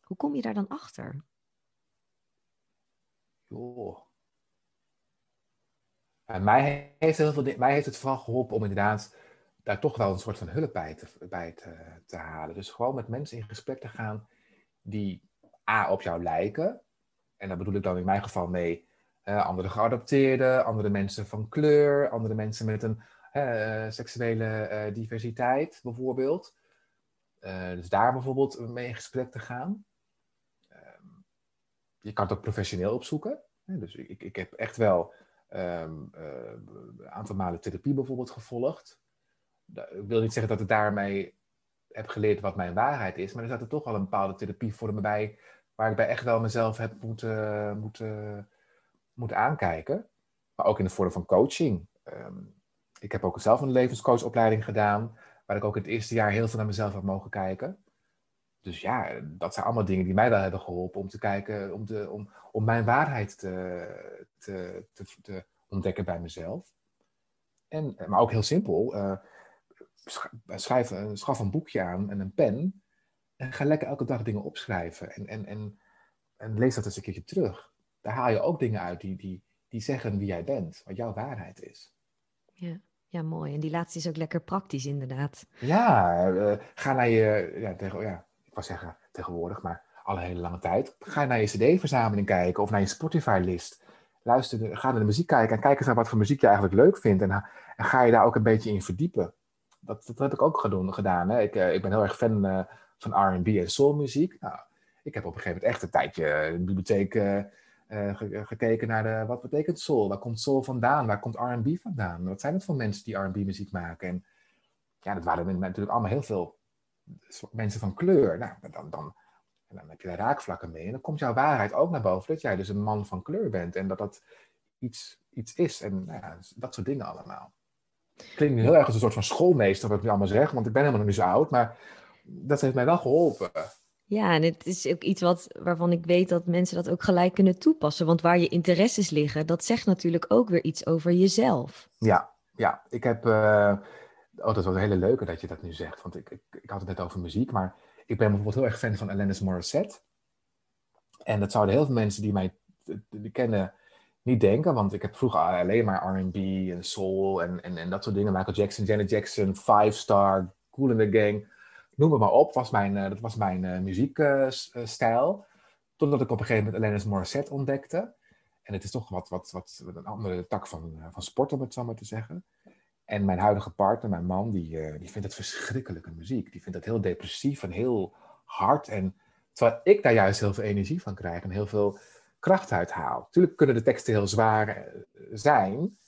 Hoe kom je daar dan achter? Joh, mij, heeft mij heeft het vooral geholpen om inderdaad daar toch wel een soort van hulp bij te, bij te, halen. Dus gewoon met mensen in gesprek te gaan die A op jou lijken. En daar bedoel ik dan in mijn geval mee uh, andere geadopteerden, andere mensen van kleur, andere mensen met een uh, seksuele uh, diversiteit bijvoorbeeld. dus daar bijvoorbeeld mee in gesprek te gaan. Ehm, je kan het ook professioneel opzoeken. Dus ik, ik heb echt wel um, een aantal malen therapie bijvoorbeeld gevolgd. Ik wil niet zeggen dat ik daarmee heb geleerd wat mijn waarheid is, maar er zat er toch wel een bepaalde therapievormen bij, waar ik bij echt wel mezelf heb moeten, moeten, moeten aankijken. Maar ook in de vorm van coaching. Ehm, ik heb ook zelf een levenscoachopleiding gedaan, waar ik ook in het eerste jaar heel veel naar mezelf heb mogen kijken. Dus ja, dat zijn allemaal dingen die mij wel hebben geholpen om te kijken, om, de, om, om mijn waarheid te, te, te, te ontdekken bij mezelf. En, maar ook heel simpel, uh, schrijf, schaf een boekje aan en een pen. En ga lekker elke dag dingen opschrijven. En, en, en, en lees dat eens een keertje terug. Daar haal je ook dingen uit die, die, die zeggen wie jij bent, wat jouw waarheid is. Ja. Ja, mooi. En die laatste is ook lekker praktisch, inderdaad. Ja, uh, ga naar je, ja, tegen, ja, zeggen tegenwoordig, maar al een hele lange tijd. Ga naar je CD-verzameling kijken of naar je Spotify-list. Luister, ga naar de muziek kijken en kijk eens naar wat voor muziek je eigenlijk leuk vindt. En, en ga je daar ook een beetje in verdiepen. Dat, dat heb ik ook gedaan. hè. Ik, uh, ik ben heel erg fan uh, van RB en soulmuziek. Nou, ik heb op een gegeven moment echt een tijdje in de bibliotheek uh, gekeken naar de, wat betekent soul? Waar komt soul vandaan? Waar komt R&B vandaan? Wat zijn het voor mensen die R&B muziek maken? En ja, dat waren natuurlijk allemaal heel veel mensen van kleur. Nou, dan, dan, dan heb je daar raakvlakken mee. En dan komt jouw waarheid ook naar boven. Dat jij dus een man van kleur bent. En dat dat iets, iets is. En nou ja, dat soort dingen allemaal. Klinkt nu heel erg als een soort van schoolmeester wat ik nu allemaal zeg. Want ik ben helemaal nog niet zo oud. Maar dat heeft mij wel geholpen. Ja, en het is ook iets wat, waarvan ik weet dat mensen dat ook gelijk kunnen toepassen. Want waar je interesses liggen, dat zegt natuurlijk ook weer iets over jezelf. Ja, ja. Ik heb. Uh, oh, dat is wel een hele leuke dat je dat nu zegt. Want ik, ik, ik had het net over muziek, maar ik ben bijvoorbeeld heel erg fan van Alanis Morissette. En dat zouden heel veel mensen die mij die kennen niet denken, want ik heb vroeger alleen maar R&B en soul en, en, en dat soort dingen. Michael Jackson, Janet Jackson, Five Star, Cool in the Gang noem maar op, was mijn, uh, dat was mijn uh, muziekstijl. Totdat ik op een gegeven moment Alanis Morissette ontdekte. En het is toch wat, wat, wat een andere tak van, uh, van sport, om het zo maar te zeggen. En mijn huidige partner, mijn man, die, die vindt het verschrikkelijke muziek. Die vindt het heel depressief en heel hard. En terwijl ik daar juist heel veel energie van krijg en heel veel kracht uit haal. Natuurlijk kunnen de teksten heel zwaar zijn.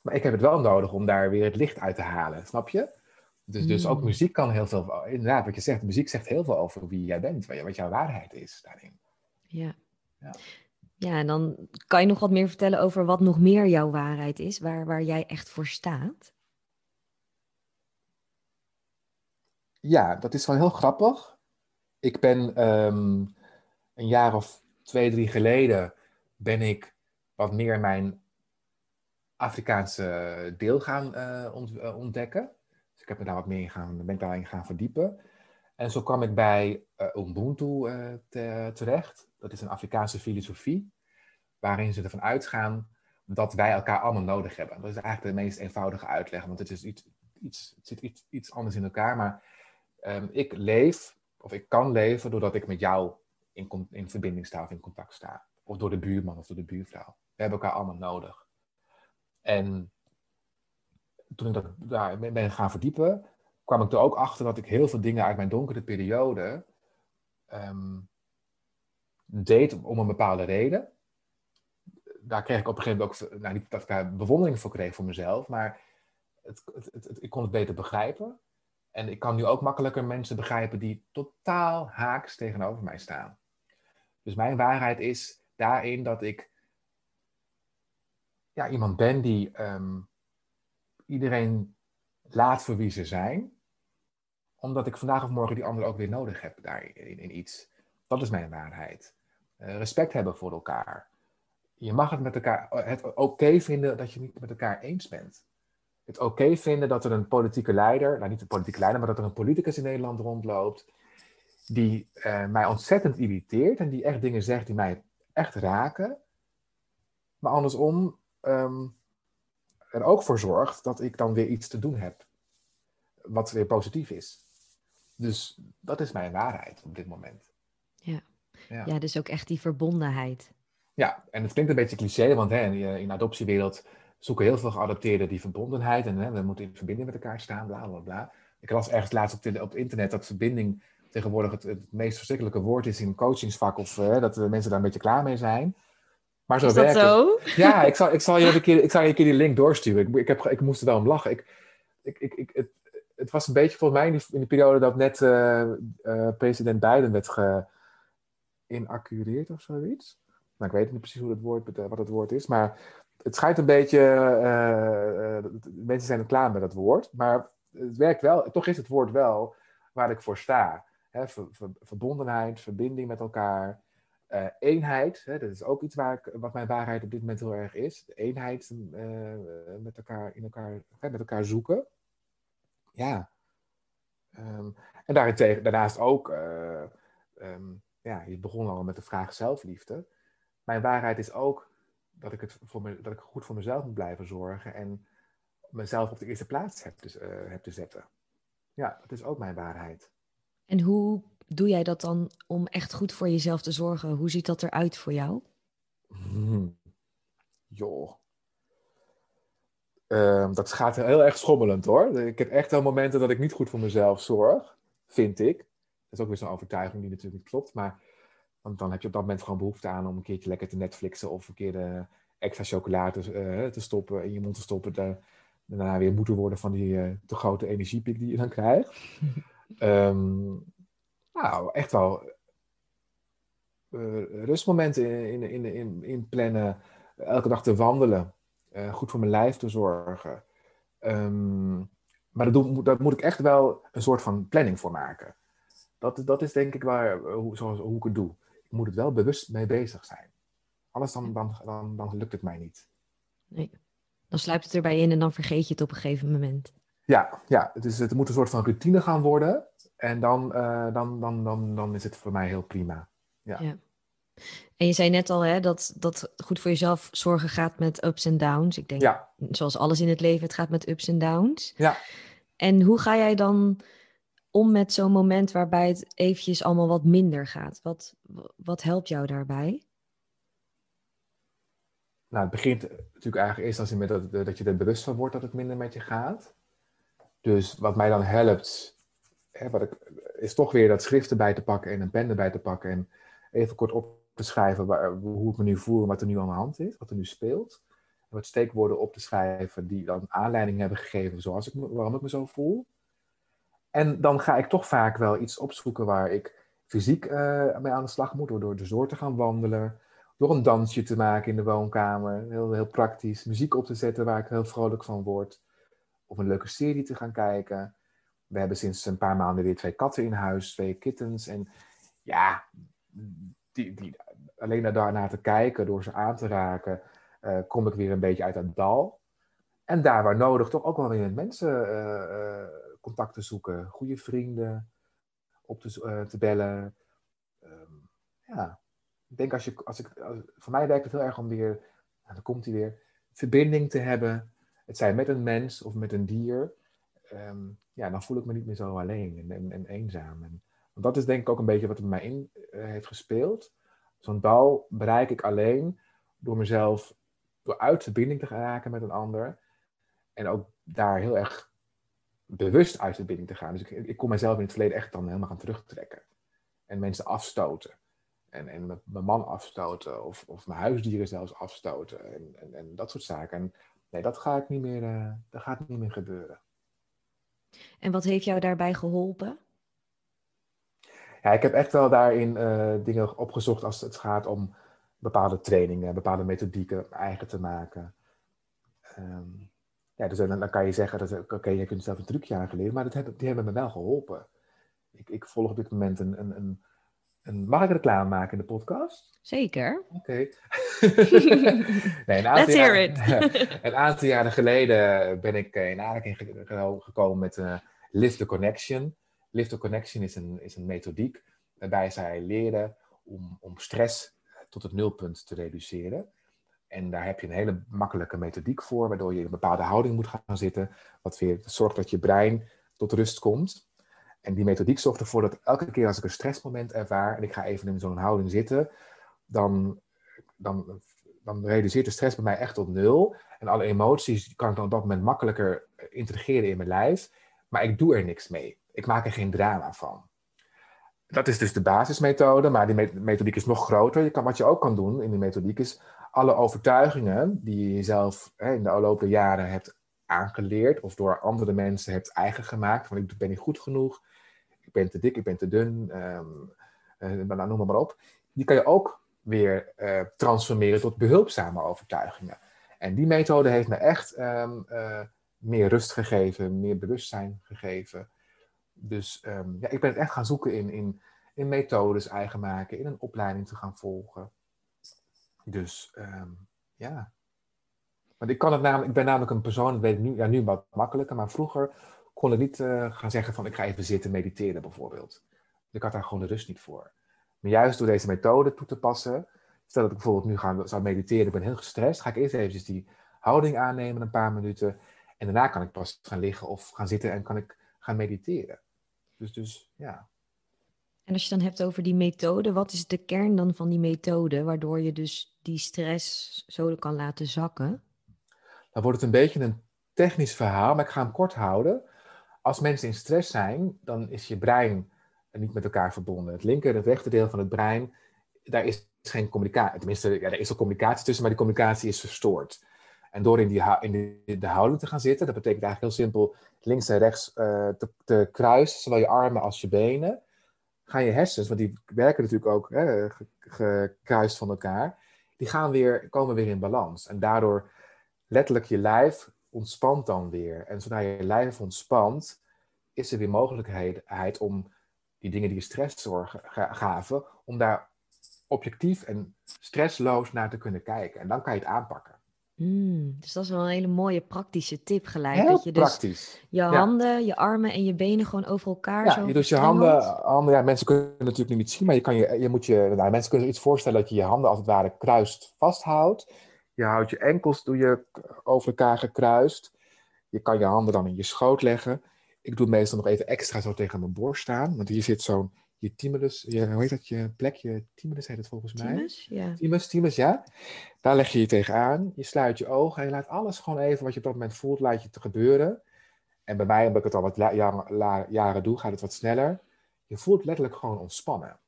Maar ik heb het wel nodig om daar weer het licht uit te halen, snap je? Dus, dus ook hmm. muziek kan heel veel, inderdaad, wat je zegt, muziek zegt heel veel over wie jij bent, wat jouw waarheid is daarin. Ja. ja. Ja, en dan kan je nog wat meer vertellen over wat nog meer jouw waarheid is, waar, waar jij echt voor staat? Ja, dat is wel heel grappig. Ik ben ehm, een jaar of twee, drie geleden ben ik wat meer mijn Afrikaanse deel gaan uh, ontdekken ik heb me daar wat meer in gaan, ben ik daarin gaan verdiepen. En zo kwam ik bij uh, Ubuntu te, terecht. Dat is een Afrikaanse filosofie, waarin ze ervan uitgaan dat wij elkaar allemaal nodig hebben. Dat is eigenlijk de meest eenvoudige uitleg, want het, is iets, iets, het zit iets, iets anders in elkaar. Maar um, ik leef, of ik kan leven, doordat ik met jou in, in verbinding sta of in contact sta. Of door de buurman of door de buurvrouw. We hebben elkaar allemaal nodig. En toen ik dat, daar ben gaan verdiepen, kwam ik er ook achter dat ik heel veel dingen uit mijn donkere periode ehm, deed om een bepaalde reden. Daar kreeg ik op een gegeven moment ook, nou niet dat ik daar bewondering voor kreeg voor mezelf, maar het, het, het, ik kon het beter begrijpen. En ik kan nu ook makkelijker mensen begrijpen die totaal haaks tegenover mij staan. Dus mijn waarheid is daarin dat ik ja, iemand ben die ehm, iedereen laat voor wie ze zijn, omdat ik vandaag of morgen die ander ook weer nodig heb daarin in iets. Dat is mijn waarheid. Uh, respect hebben voor elkaar. Je mag het met elkaar, het oké vinden dat je niet met elkaar eens bent. Het oké vinden dat er een politieke leider, nou niet een politieke leider, maar dat er een politicus in Nederland rondloopt, die uh, mij ontzettend irriteert en die echt dingen zegt die mij echt raken. Maar andersom, um, er ook voor zorgt dat ik dan weer iets te doen heb. Wat weer positief is. Dus dat is mijn waarheid op dit moment. Ja, ja. ja dus ook echt die verbondenheid. Ja, en het klinkt een beetje cliché, want hè, in de adoptiewereld zoeken heel veel geadopteerden die verbondenheid. En hè, we moeten in verbinding met elkaar staan, bla bla bla. Ik las ergens laatst op, de, op het internet dat verbinding tegenwoordig het, het, meest verschrikkelijke woord is in coachingsvak. Of uh, dat de mensen daar een beetje klaar mee zijn. Maar zo is werkt dat zo? Ja, ik zal, ik, zal je [laughs] een keer, ik zal je een keer die link doorsturen. Ik, ik, heb, ik moest er wel om lachen. Ik, ik, ik, ik, het, het was een beetje volgens mij in, de periode dat net uh, uh, president Biden werd geïnaccureerd of zoiets. Nou, ik weet niet precies hoe het woord, wat het woord is, maar het schijnt een beetje. Mensen zijn er klaar met dat woord, maar het werkt wel. Toch is het woord wel waar ik voor sta. Hè, ver, ver, verbondenheid, verbinding met elkaar. Eenheid, hè, dat is ook iets waar ik, wat mijn waarheid op dit moment heel erg is. De eenheid met, elkaar, in elkaar, met elkaar zoeken. Ja. Ehm, en daarentegen, daarnaast ook, uh, um, ja, je begon al met de vraag zelfliefde. Mijn waarheid is ook dat ik, het voor me, dat ik goed voor mezelf moet blijven zorgen en mezelf op de eerste plaats heb te, uh, heb te zetten. Ja, dat is ook mijn waarheid. En hoe doe jij dat dan om echt goed voor jezelf te zorgen? Hoe ziet dat eruit voor jou? Hmm. Joh. Ehm, dat gaat heel erg schommelend hoor. Ik heb echt wel momenten dat ik niet goed voor mezelf zorg, vind ik. Dat is ook weer zo'n overtuiging die natuurlijk niet klopt. Maar want dan heb je op dat moment gewoon behoefte aan om een keertje lekker te Netflixen of een keer de extra chocolade uh, te stoppen in je mond te stoppen. De, daarna weer moeten worden van die uh, te grote energiepiek die je dan krijgt. um, [laughs] nou, echt wel uh, rustmomenten in, in, in, in, plannen. Elke dag te wandelen. Uh, goed voor mijn lijf te zorgen. Um, maar daar, daar moet ik echt wel een soort van planning voor maken. Dat, dat is denk ik waar, hoe, zoals, hoe ik het doe. Ik moet het wel bewust mee bezig zijn. Anders dan, dan, dan, dan lukt het mij niet. Nee. Dan sluipt het erbij in en dan vergeet je het op een gegeven moment. Ja, ja het, is, het moet een soort van routine gaan worden. En dan, uh, dan, dan, dan, dan is het voor mij heel prima. Ja. ja. En je zei net al hè, dat, dat goed voor jezelf zorgen gaat met ups en downs. Ik denk, ja. zoals alles in het leven, het gaat met ups en downs. Ja. En hoe ga jij dan om met zo'n moment waarbij het eventjes allemaal wat minder gaat? Wat, wat helpt jou daarbij? Nou, het begint natuurlijk eigenlijk eerst als je met dat, dat je er bewust van wordt dat het minder met je gaat. Dus wat mij dan helpt, hè, wat ik, is toch weer dat schrift erbij te pakken en een pen erbij te pakken. En even kort op te schrijven waar, hoe ik me nu voel en wat er nu aan de hand is, wat er nu speelt. En wat steekwoorden op te schrijven die dan aanleiding hebben gegeven zoals ik waarom ik me zo voel. En dan ga ik toch vaak wel iets opzoeken waar ik fysiek uh, mee aan de slag moet, door door de zoor te gaan wandelen, door een dansje te maken in de woonkamer, heel, heel praktisch, muziek op te zetten waar ik heel vrolijk van word, of een leuke serie te gaan kijken. We hebben sinds een paar maanden weer twee katten in huis, twee kittens. En ja, die, die, alleen daarnaar te kijken, door ze aan te raken, uh, kom ik weer een beetje uit het dal. En daar waar nodig toch ook wel weer met mensen uh, uh, contact te zoeken. Goede vrienden op te, te bellen. Um, ja, ik denk als je, als ik, voor mij werkt het heel erg om weer, nou, dan komt hij weer, verbinding te hebben. Het zij met een mens of met een dier. Um, ja, dan voel ik me niet meer zo alleen en, en, en eenzaam. En, want dat is denk ik ook een beetje wat er bij mij in heeft gespeeld. Zo'n dal bereik ik alleen door mezelf, door uit verbinding te raken met een ander. En ook daar heel erg bewust uit verbinding te gaan. Dus ik, ik kon mezelf in het verleden echt dan helemaal gaan terugtrekken. En mensen afstoten. En, en mijn man afstoten. Of, of mijn huisdieren zelfs afstoten. En, en, en dat soort zaken. En nee, dat, ga ik niet meer, uh, dat gaat niet meer gebeuren. En wat heeft jou daarbij geholpen? Ja, ik heb echt wel daarin uh, dingen opgezocht als het gaat om bepaalde trainingen, bepaalde methodieken eigen te maken. Um, ja, dus dan, dan, kan je zeggen, dat oké, okay, je kunt zelf een trucje aangeleerd, maar dat, die hebben me wel geholpen. Ik, ik volg op dit moment een, een, een, een... Mag ik reclame maken in de podcast? Zeker. Oké. Okay. [laughs] nee, Let's hear it. [laughs] een aantal jaren geleden ben ik in aanraking gekomen met uh, Live the Connection. Lift the Connection is een, is een methodiek waarbij zij leren om, om stress tot het nulpunt te reduceren. En daar heb je een hele makkelijke methodiek voor, waardoor je in een bepaalde houding moet gaan zitten, wat weer zorgt dat je brein tot rust komt. En die methodiek zorgt ervoor dat elke keer als ik een stressmoment ervaar en ik ga even in zo'n houding zitten, dan, dan, dan reduceert de stress bij mij echt tot nul. En alle emoties kan ik dan op dat moment makkelijker integreren in mijn lijf, maar ik doe er niks mee. Ik maak er geen drama van. Dat is dus de basismethode, maar die methodiek is nog groter. Je kan, wat je ook kan doen in die methodiek is alle overtuigingen die je jezelf hè, in de afgelopen jaren hebt aangeleerd of door andere mensen hebt eigen gemaakt. Van ik ben niet goed genoeg, ik ben te dik, ik ben te dun, um, noem maar op. Die kan je ook weer uh, transformeren tot behulpzame overtuigingen. En die methode heeft me echt um, uh, meer rust gegeven, meer bewustzijn gegeven. Dus um, ja, ik ben het echt gaan zoeken in, in, in methodes eigen maken, in een opleiding te gaan volgen. Dus um, ja. Want ik kan het namelijk, ik ben namelijk een persoon, weet ik nu, ja, nu wat makkelijker, maar vroeger kon ik niet eh, gaan zeggen van ik ga even zitten mediteren bijvoorbeeld. Ik had daar gewoon de rust niet voor. Maar juist door deze methode toe te passen, stel dat ik bijvoorbeeld nu ga, zou mediteren, ik ben heel gestrest, ga ik eerst even die houding aannemen een paar minuten. En daarna kan ik pas gaan liggen of gaan zitten en kan ik gaan mediteren. Dus, dus ja. En als je dan hebt over die methode, wat is de kern dan van die methode, waardoor je dus die stress zo kan laten zakken? Dan wordt het een beetje een technisch verhaal, maar ik ga hem kort houden. Als mensen in stress zijn, dan is je brein niet met elkaar verbonden. Het linker en het rechter deel van het brein, daar is geen communicatie. Tenminste, ja, er is wel communicatie tussen, maar die communicatie is verstoord. En door in, die, in de, houding te gaan zitten, dat betekent eigenlijk heel simpel links en rechts uh, te, te kruisen, zowel je armen als je benen, gaan je hersens, want die werken natuurlijk ook hè, gekruist van elkaar, die gaan weer, komen weer in balans. En daardoor letterlijk je lijf ontspant dan weer. En zodra je lijf ontspant, is er weer mogelijkheid om die dingen die je stress zorgen, gaven, om daar objectief en stressloos naar te kunnen kijken. En dan kan je het aanpakken. Mm, dus dat is wel een hele mooie praktische tip gelijk. Heel dat je dus praktisch. je handen, je armen en je benen gewoon over elkaar ja, zo je dus je handen, handen, ja, mensen kunnen het natuurlijk niet zien, maar je kan je, je moet je, nou, mensen kunnen zich iets voorstellen dat je je handen als het ware kruist vasthoudt. Je houdt je enkels doe je over elkaar gekruist. Je kan je handen dan in je schoot leggen. Ik doe meestal nog even extra zo tegen mijn borst staan, want hier zit zo'n je timulus, je, hoe heet dat, je plekje, timulus heet het volgens mij. Timus, ja. Timus, timus, ja. Daar leg je je tegenaan, je sluit je ogen en je laat alles gewoon even wat je op dat moment voelt, laat je te gebeuren. En bij mij, omdat ik het al wat jaren, jaren doe, gaat het wat sneller. Je voelt letterlijk gewoon ontspannen.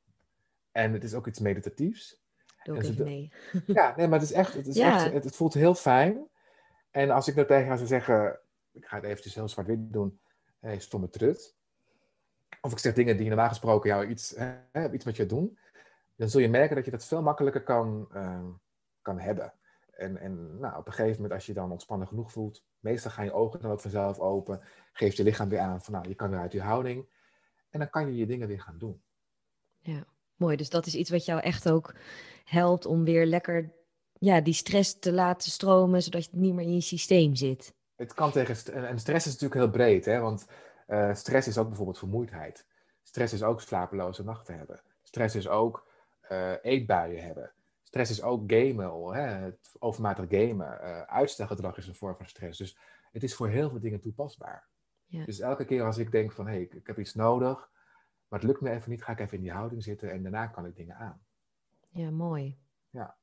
En het is ook iets meditatiefs. Doe ik even mee. [laughs] Ja, nee, maar het is echt, het, is echt het, het, voelt heel fijn. En als ik nou tegen jou zou zeggen, ik ga het eventjes heel zwart-wit doen, hey, stomme trut of ik zeg dingen die normaal gesproken jou iets, hè, iets met je doen, dan zul je merken dat je dat veel makkelijker kan, uh, kan hebben. En, en nou, op een gegeven moment, als je dan ontspannen genoeg voelt, meestal gaan je ogen dan ook vanzelf open, geeft je lichaam weer aan van nou, je kan weer uit je houding. En dan kan je je dingen weer gaan doen. Ja, mooi. Dus dat is iets wat jou echt ook helpt om weer lekker ja, die stress te laten stromen, zodat je niet meer in je systeem zit. Het kan tegen, en stress is natuurlijk heel breed, hè, want uh, stress is ook bijvoorbeeld vermoeidheid. Stress is ook slapeloze nachten hebben. Stress is ook uh, eetbuien hebben. Stress is ook gamen, hè, overmatig gamen. Uh, uitstelgedrag is een vorm van stress. Dus het is voor heel veel dingen toepasbaar. Ja. Dus elke keer als ik denk van, hé, hey, ik, ik, heb iets nodig, maar het lukt me even niet, ga ik even in die houding zitten en daarna kan ik dingen aan. Ja, mooi. Ja.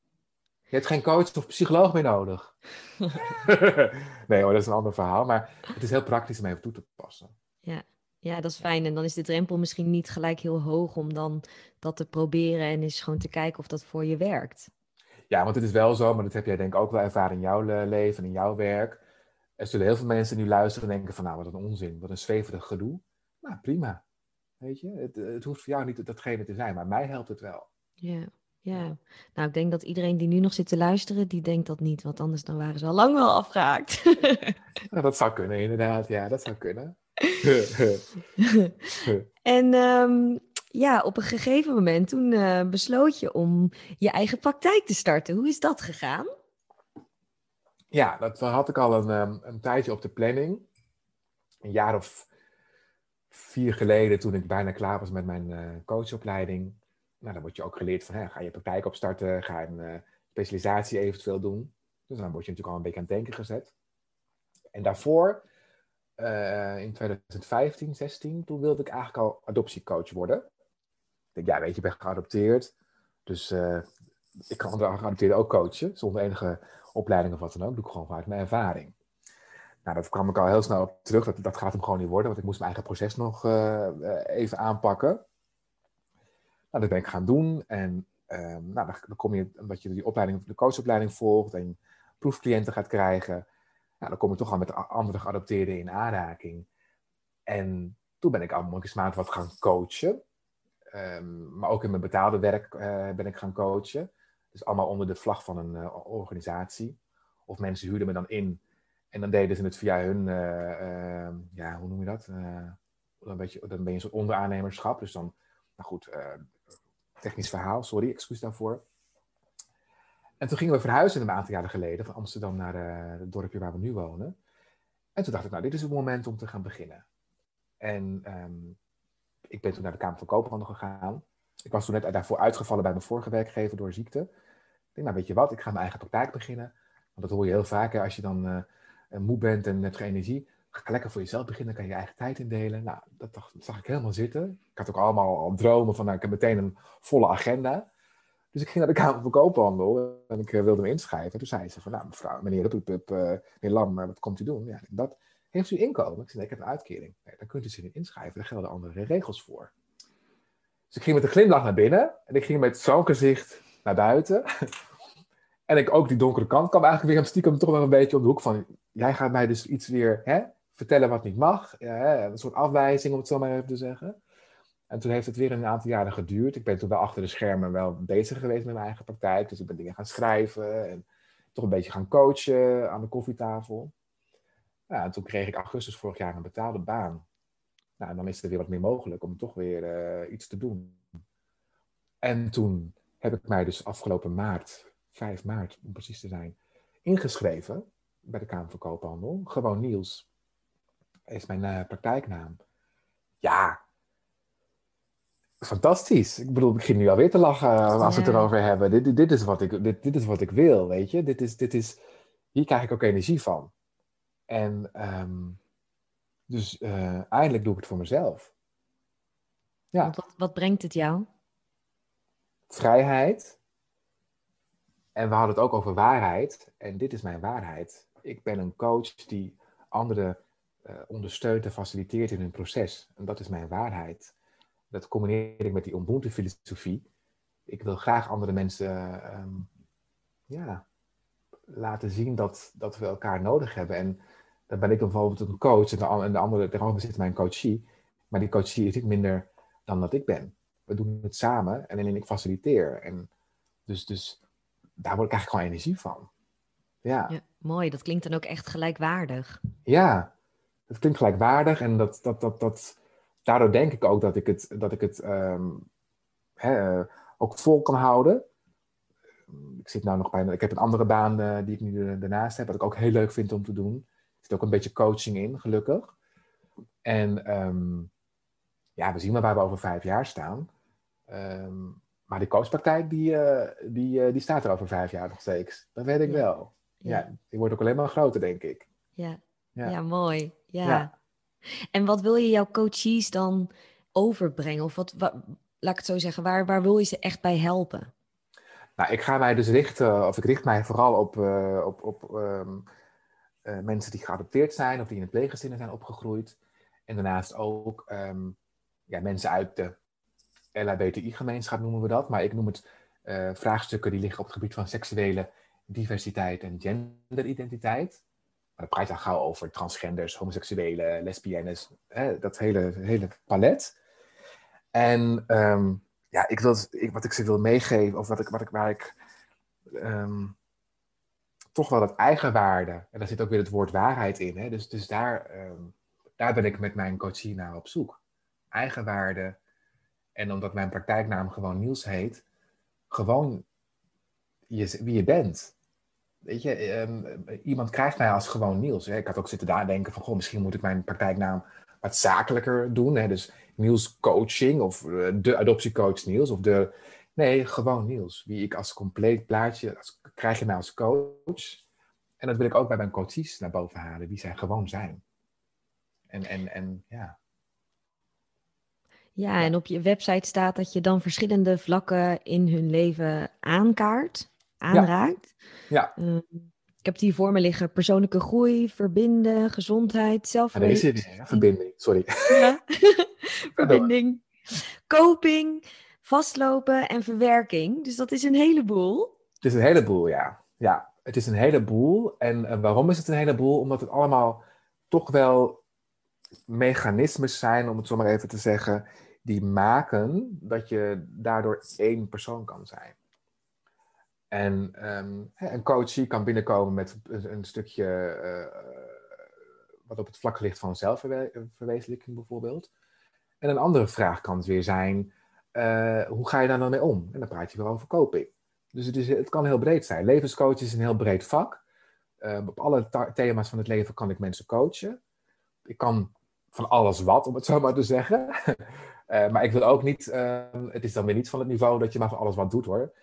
Je hebt geen coach of psycholoog meer nodig. [laughs] [laughs] nee hoor, dat is een ander verhaal. Maar het is heel praktisch om even toe te passen ja. Ja, dat is fijn. En dan is de drempel misschien niet gelijk heel hoog om dan dat te proberen en eens gewoon te kijken of dat voor je werkt. Ja, want het is wel zo, maar dat heb jij denk ik ook wel ervaren in jouw leven, in jouw werk. Er zullen heel veel mensen nu luisteren en denken van nou, wat een onzin, wat een zweverig gedoe. Nou, prima. Weet je, het, het hoeft voor jou niet datgene te zijn, maar mij helpt het wel. Ja, ja. Nou, ik denk dat iedereen die nu nog zit te luisteren, die denkt dat niet, want anders dan waren ze al lang wel afgehaakt. [laughs] nou, dat zou kunnen, inderdaad. Ja, dat zou kunnen. [laughs] en um, ja, op een gegeven moment toen uh, besloot je om je eigen praktijk te starten. Hoe is dat gegaan? Ja, dat had ik al een, um, een tijdje op de planning. Een jaar of vier geleden, toen ik bijna klaar was met mijn uh, coachopleiding. Nou, dan word je ook geleerd van, hè, ga je praktijk opstarten, ga een uh, specialisatie eventueel doen. Dus dan word je natuurlijk al een beetje aan het denken gezet. En daarvoor uh, in 2015, 16, toen wilde ik eigenlijk al adoptiecoach worden. Ik denk, ja, weet je, ik ben geadopteerd. Dus uh, ik kan andere geadopteerden ook coachen, zonder enige opleiding of wat dan ook. doe ik gewoon vanuit mijn ervaring. Nou, dat kwam ik al heel snel op terug. Dat, dat gaat hem gewoon niet worden, want ik moest mijn eigen proces nog uh, even aanpakken. Nou, dat ben ik gaan doen. En um, nou, dan, kom je, omdat je die opleiding, de coachopleiding volgt en proefcliënten gaat krijgen, nou, dan kom ik toch al met andere geadopteerden in aanraking. En toen ben ik mondjesmaat wat gaan coachen. Um, maar ook in mijn betaalde werk uh, ben ik gaan coachen. Dus allemaal onder de vlag van een uh, organisatie. Of mensen huurden me dan in. En dan deden ze het via hun, uh, ja, hoe noem je dat? dan, je, dan ben je een onderaannemerschap. Dus dan, nou goed, technisch verhaal, sorry, excuus daarvoor. En toen gingen we verhuizen een aantal jaren geleden van Amsterdam naar uh, het dorpje waar we nu wonen. En toen dacht ik, nou, dit is het moment om te gaan beginnen. En ehm, ik ben toen naar de Kamer van Koophandel gegaan. Ik was toen net daarvoor uitgevallen bij mijn vorige werkgever door ziekte. Ik denk, nou weet je wat, ik ga mijn eigen praktijk beginnen. Want dat hoor je heel vaak hè, als je dan uh, moe bent en hebt geen energie. Ga lekker voor jezelf beginnen, kan je je eigen tijd indelen. Nou, dat, dacht, zag ik helemaal zitten. Ik had ook allemaal al dromen van, nou, ik heb meteen een volle agenda. Dus ik ging naar de Kamer van Koophandel en ik uh, wilde me inschrijven. Toen zei ze van, nou mevrouw, meneer Rupup, uh, meneer Lam, wat komt u doen? Ja, dat, heeft u inkomen? Ik zei, ik heb een uitkering. Nee, dan kunt u zich niet inschrijven, daar gelden andere regels voor. Dus ik ging met een glimlach naar binnen en ik ging met zo'n gezicht naar buiten. [laughs] en ik ook die donkere kant kwam eigenlijk weer stiekem toch wel een beetje om de hoek van, jij gaat mij dus iets weer hè, vertellen wat niet mag. Ja, een soort afwijzing, om het zo maar even te zeggen. En toen heeft het weer een aantal jaren geduurd. Ik ben toen wel achter de schermen wel bezig geweest met mijn eigen praktijk. Dus ik ben dingen gaan schrijven en toch een beetje gaan coachen aan de koffietafel. Ja, en toen kreeg ik augustus vorig jaar een betaalde baan. Nou, en dan is er weer wat meer mogelijk om toch weer uh, iets te doen. En toen heb ik mij dus afgelopen maart, 5 maart om precies te zijn, ingeschreven bij de Kamer van Koophandel. Gewoon Niels is mijn uh, praktijknaam. Ja, fantastisch. Ik bedoel, ik begin nu alweer te lachen uh, als we het erover hebben. Dit, dit, dit, is wat ik, dit, dit is wat ik wil, weet je. Dit is, dit is, hier krijg ik ook energie van. En um, dus uh, eindelijk doe ik het voor mezelf. Ja. Wat, wat brengt het jou? Vrijheid. En we hadden het ook over waarheid. En dit is mijn waarheid. Ik ben een coach die anderen uh, ondersteunt en faciliteert in hun proces. En dat is mijn waarheid. Dat combineer ik met die Ubuntu-filosofie. Ik wil graag andere mensen um, ja, laten zien dat, dat we elkaar nodig hebben. En dan ben ik dan bijvoorbeeld een coach en de, en de andere tegenover zit mijn coachie. Maar die coachie is niet minder dan dat ik ben. We doen het samen en alleen ik faciliteer. En dus, dus daar word ik eigenlijk gewoon energie van. Ja. ja. Mooi, dat klinkt dan ook echt gelijkwaardig. Ja, dat klinkt gelijkwaardig en dat, dat, dat, dat, daardoor denk ik ook dat ik het, dat ik het um, hè, ook vol kan houden. Ik zit nou nog bij, ik heb een andere baan uh, die ik nu daarnaast heb, wat ik ook heel leuk vind om te doen zit ook een beetje coaching in, gelukkig. En um, ja, we zien maar waar we over vijf jaar staan. Um, maar die coachpraktijk, die, uh, die, uh, die staat er over vijf jaar nog steeds. Dat weet ik ja. wel. Ja. ja. die wordt ook alleen maar groter, denk ik. Ja, ja. ja mooi. Ja. En wat wil je jouw coaches dan overbrengen? Of wat, laat ik het zo zeggen, waar, waar wil je ze echt bij helpen? Nou, ik ga mij dus richten, of ik richt mij vooral op, uh, op, op um, uh, mensen die geadopteerd zijn of die in het pleeggezinnen zijn opgegroeid. En daarnaast ook um, ja, mensen uit de LHBTI-gemeenschap noemen we dat. Maar ik noem het uh, vraagstukken die liggen op het gebied van seksuele diversiteit en genderidentiteit. Dan praat al gauw over transgenders, homoseksuelen, lesbiennes, hè, dat hele, hele palet. En um, ja, ik wil, ik, wat ik ze wil meegeven, of wat ik, wat ik, waar ik um, toch wel dat eigenwaarde. En daar zit ook weer het woord waarheid in. Hè? Dus, dus daar, um, daar ben ik met mijn coachie naar op zoek. Eigenwaarde. En omdat mijn praktijknaam gewoon Niels heet, gewoon je, wie je bent. Weet je, um, iemand krijgt mij als gewoon Niels. Hè? Ik had ook zitten daar denken van, goh, misschien moet ik mijn praktijknaam wat zakelijker doen. Hè? Dus Niels Coaching of uh, de adoptiecoach Niels of de Nee, gewoon Niels. Wie ik als compleet plaatje, als, krijg je mij als coach. En dat wil ik ook bij mijn coaches naar boven halen, wie zij gewoon zijn. En, en, en ja. Ja, en op je website staat dat je dan verschillende vlakken in hun leven aankaart, aanraakt. Ja. ja. Uh, ik heb hier voor me liggen. Persoonlijke groei, verbinden, gezondheid, nee, verbinding, sorry. [laughs] Ja. [laughs] verbinding. Coping, vastlopen en verwerking. Dus dat is een heleboel. Het is een heleboel, ja. Ja, het is een heleboel. En, en waarom is het een heleboel? Omdat het allemaal toch wel mechanismes zijn, om het zo maar even te zeggen, die maken dat je daardoor één persoon kan zijn. En um, een coachie kan binnenkomen met een, stukje uh, wat op het vlak ligt van zelfverwezenlijking bijvoorbeeld. En een andere vraag kan het weer zijn, uh, hoe ga je daar dan mee om? En dan praat je weer over coping. Dus het, is, het kan heel breed zijn. Levenscoach is een heel breed vak. Uh, op alle thema's van het leven kan ik mensen coachen. Ik kan van alles wat, om het zo maar te zeggen. [laughs] Eh, maar ik wil ook niet, ehm, het is dan weer niet van het niveau dat je maar van alles wat doet hoor.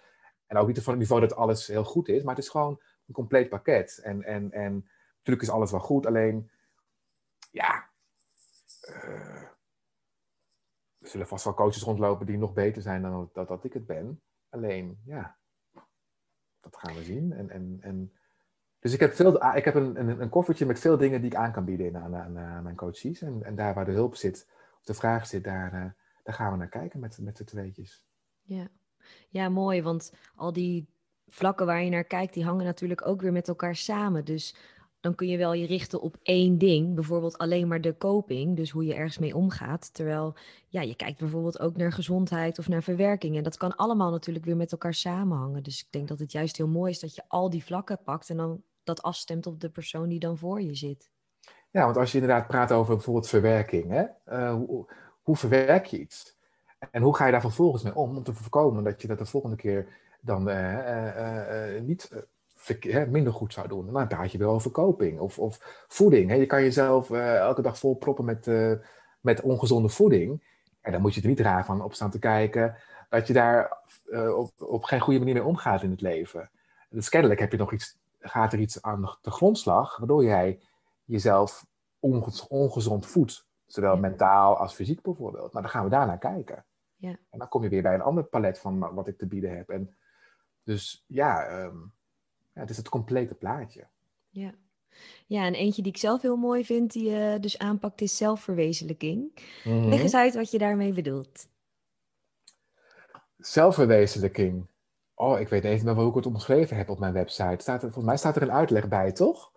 En ook niet van het niveau dat alles heel goed is, maar het is gewoon een compleet pakket. En, en, en natuurlijk is alles wel goed, alleen ja, uh, er zullen vast wel coaches rondlopen die nog beter zijn dan dat, dat ik het ben. Alleen, ja, dat gaan we zien. En, en, en, dus ik heb, veel, ah, ik heb een, een, een koffertje met veel dingen die ik aan kan bieden aan, aan, mijn coaches. En, en daar waar de hulp zit, of de vraag zit, daar, uh, daar gaan we naar kijken met, met de tweetjes. Ja. Ja, mooi. Want al die vlakken waar je naar kijkt, die hangen natuurlijk ook weer met elkaar samen. Dus dan kun je wel je richten op één ding, bijvoorbeeld alleen maar de coping, dus hoe je ergens mee omgaat. Terwijl ja, je kijkt bijvoorbeeld ook naar gezondheid of naar verwerking. En dat kan allemaal natuurlijk weer met elkaar samenhangen. Dus ik denk dat het juist heel mooi is dat je al die vlakken pakt en dan dat afstemt op de persoon die dan voor je zit. Ja, want als je inderdaad praat over bijvoorbeeld verwerking, hè? Uh, hoe, hoe verwerk je iets? En hoe ga je daar vervolgens mee om om te voorkomen dat je dat de volgende keer dan uh, uh, niet minder goed zou doen. Dan praat je wel over koping of, of voeding. Hè. Je kan jezelf elke dag vol proppen met, met ongezonde voeding. En dan moet je er niet raar van op staan te kijken dat je daar op, op geen goede manier mee omgaat in het leven. Dus kennelijk heb je nog iets, gaat er iets aan de grondslag, waardoor jij jezelf ongezond voedt. Zowel mentaal als fysiek bijvoorbeeld. Maar dan gaan we daarnaar kijken. Ja. En dan kom je weer bij een ander palet van wat ik te bieden heb. En dus ja, um, ja, het is het complete plaatje. Ja. Ja, en eentje die ik zelf heel mooi vind, die je dus aanpakt, is zelfverwezenlijking. Mm Leg eens uit wat je daarmee bedoelt. Zelfverwezenlijking. Oh, ik weet even hoe ik het omschreven heb op mijn website. Staat er, volgens mij staat er een uitleg bij, toch?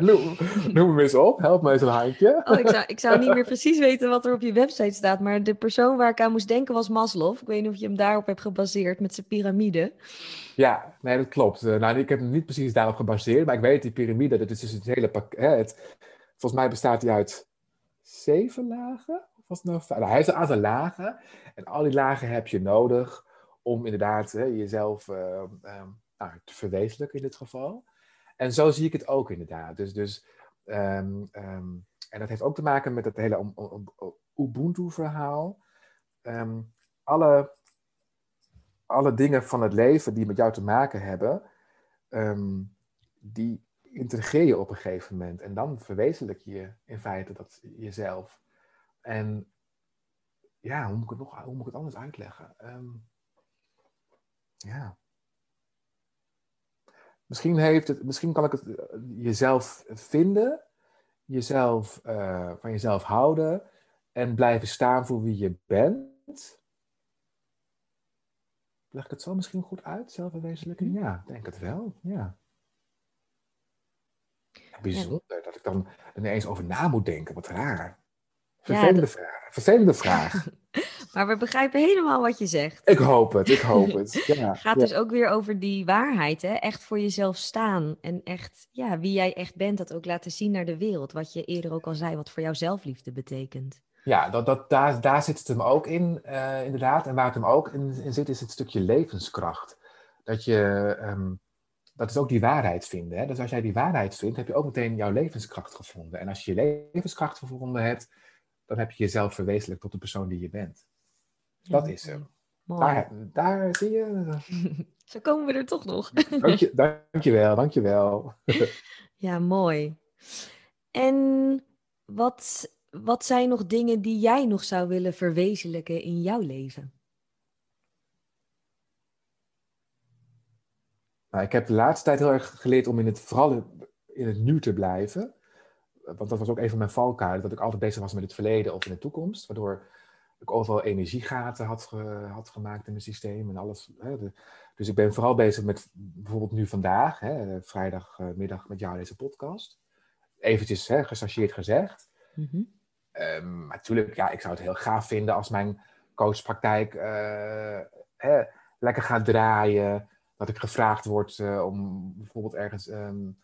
Noem, noem me eens op, help me eens een handje. Oh, ik, zou, ik zou niet meer precies weten wat er op je website staat, maar de persoon waar ik aan moest denken was Maslow. Ik weet niet of je hem daarop hebt gebaseerd met zijn piramide. Ja, nee, dat klopt. Uh, nou, ik heb hem niet precies daarop gebaseerd, maar ik weet die piramide, dat is dus het hele pakket. Het, volgens mij bestaat hij uit zeven lagen. Of was het nou, nou, hij heeft een aantal lagen en al die lagen heb je nodig om inderdaad hè, jezelf uh, uh, nou, te verwezenlijken in dit geval. En zo zie ik het ook inderdaad. Dus, dus, um, um, en dat heeft ook te maken met het hele Ubuntu-verhaal. Um, alle, alle dingen van het leven die met jou te maken hebben, die integreer je op een gegeven moment. En dan verwezenlijk je in feite dat jezelf. En ja, hoe moet ik nog, hoe moet ik het anders uitleggen? ja. Misschien, heeft het, misschien kan ik het eh, jezelf vinden, jezelf, uh, van jezelf houden en blijven staan voor wie je bent. Leg ik het zo misschien goed uit, zelfverwezenlijking? Ja, denk het wel, ja. Bijzonder dat ik dan ineens over na moet denken, wat raar. Vervelende ja, vraag. Vervelende vraag. [laughs] [laughs] Maar we begrijpen helemaal wat je zegt. Ik hoop het, ik hoop het. [laughs] Ja, gaat dus ook weer over die waarheid, hè? echt voor jezelf staan. En echt, ja, wie jij echt bent, dat ook laten zien naar de wereld. Wat je eerder ook al zei, wat voor jou zelfliefde betekent. Ja, dat, dat, daar, daar zit het hem ook in, uh, inderdaad. En waar het hem ook in, in, zit, is het stukje levenskracht. Dat je, um, dat is ook die waarheid vinden. Hè? Dus als jij die waarheid vindt, heb je ook meteen jouw levenskracht gevonden. En als je je levenskracht gevonden hebt, dan heb je jezelf verwezenlijkt tot de persoon die je bent. Dat is hem. Daar, daar zie je. [laughs] Zo komen we er toch nog. Dank je, dankjewel, dankjewel. [laughs] ja, mooi. En wat, wat zijn nog dingen die jij nog zou willen verwezenlijken in jouw leven? Nou, ik heb de laatste tijd heel erg geleerd om in het, vooral in het nu te blijven. Want dat was ook een van mijn valkuilen, dat ik altijd bezig was met het verleden of in de toekomst. Waardoor ik overal energiegaten had, had gemaakt in mijn systeem en alles. Hè, dus ik ben vooral bezig met bijvoorbeeld nu vandaag, hè, vrijdagmiddag met jou deze podcast. Eventjes hè, gezegd. Mm maar natuurlijk, ja, ik zou het heel gaaf vinden als mijn coachpraktijk uh, hè, lekker gaat draaien. Dat ik gevraagd word uh, om bijvoorbeeld ergens um,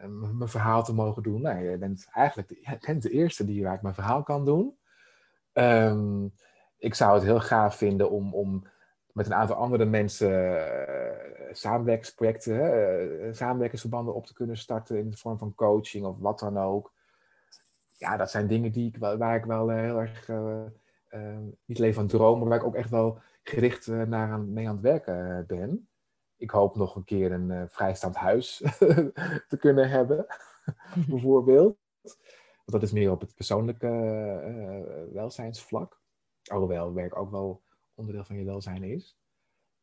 um, mijn verhaal te mogen doen. Nou, je bent eigenlijk de, je bent de eerste die waar ik mijn verhaal kan doen. Um, ik zou het heel gaaf vinden om, om met een aantal andere mensen uh, samenwerkingsprojecten, uh, samenwerkingsverbanden op te kunnen starten in de vorm van coaching of wat dan ook. ja, dat zijn dingen die ik, waar ik wel heel erg, niet alleen van droom, maar waar ik ook echt wel gericht naar mee aan het werken ben. Ik hoop nog een keer een vrijstaand huis [laughs] te kunnen hebben, [laughs] bijvoorbeeld. Dat is meer op het persoonlijke welzijnsvlak. Alhoewel werk ook wel onderdeel van je welzijn is.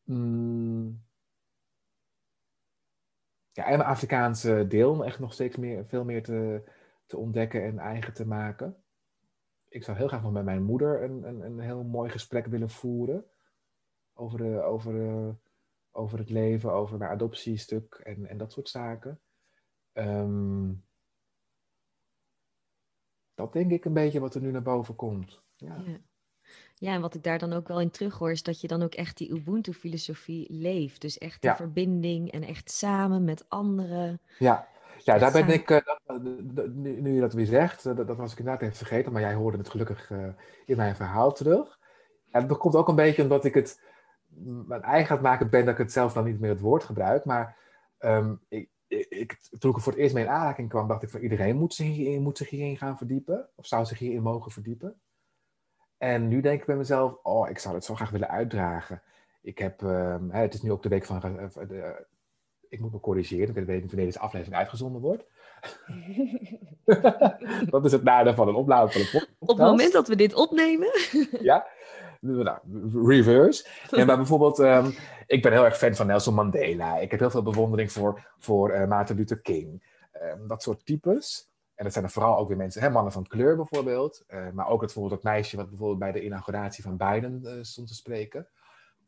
Mm. Ja, en mijn Afrikaanse deel echt nog steeds meer, veel meer te, te ontdekken en eigen te maken. Ik zou heel graag nog met mijn moeder een, een, een heel mooi gesprek willen voeren. Over, de, over, de, over het leven, over mijn adoptiestuk en, en dat soort zaken. Ehm, dat denk ik een beetje wat er nu naar boven komt. Ja. ja. Ja, en wat ik daar dan ook wel in terughoor, is dat je dan ook echt die Ubuntu-filosofie leeft. Dus echt die verbinding en echt samen met anderen. Ja, ja daar ben ik, uh, nu, nu, je dat weer zegt, dat, dat, was ik inderdaad even vergeten, maar jij hoorde het gelukkig in mijn verhaal terug. En dat komt ook een beetje omdat ik het mijn eigen aan het maken ben, dat ik het zelf dan niet meer het woord gebruik. Maar um, ik, ik, toen ik er voor het eerst mee in aanraking kwam, dacht ik van iedereen moet zich, hierin, moet zich hierin gaan verdiepen. Of zou zich hierin mogen verdiepen. En nu denk ik bij mezelf, oh, ik zou het zo graag willen uitdragen. Ik heb, ehm, het is nu ook de week van, uh, de, ik moet me corrigeren, ik weet niet wanneer deze aflevering uitgezonden wordt. [laughs] [laughs] dat is het nadeel van een opladen van een podcast. Op het moment dat we dit opnemen. ja, nou, reverse. [laughs] En maar bijvoorbeeld, um, ik ben heel erg fan van Nelson Mandela. Ik heb heel veel bewondering voor, voor uh, Martin Luther King. Um, dat soort types. En dat zijn er vooral ook weer mensen, hè, mannen van kleur bijvoorbeeld. Uh, maar ook het, bijvoorbeeld dat meisje wat bijvoorbeeld bij de inauguratie van Biden uh, stond te spreken.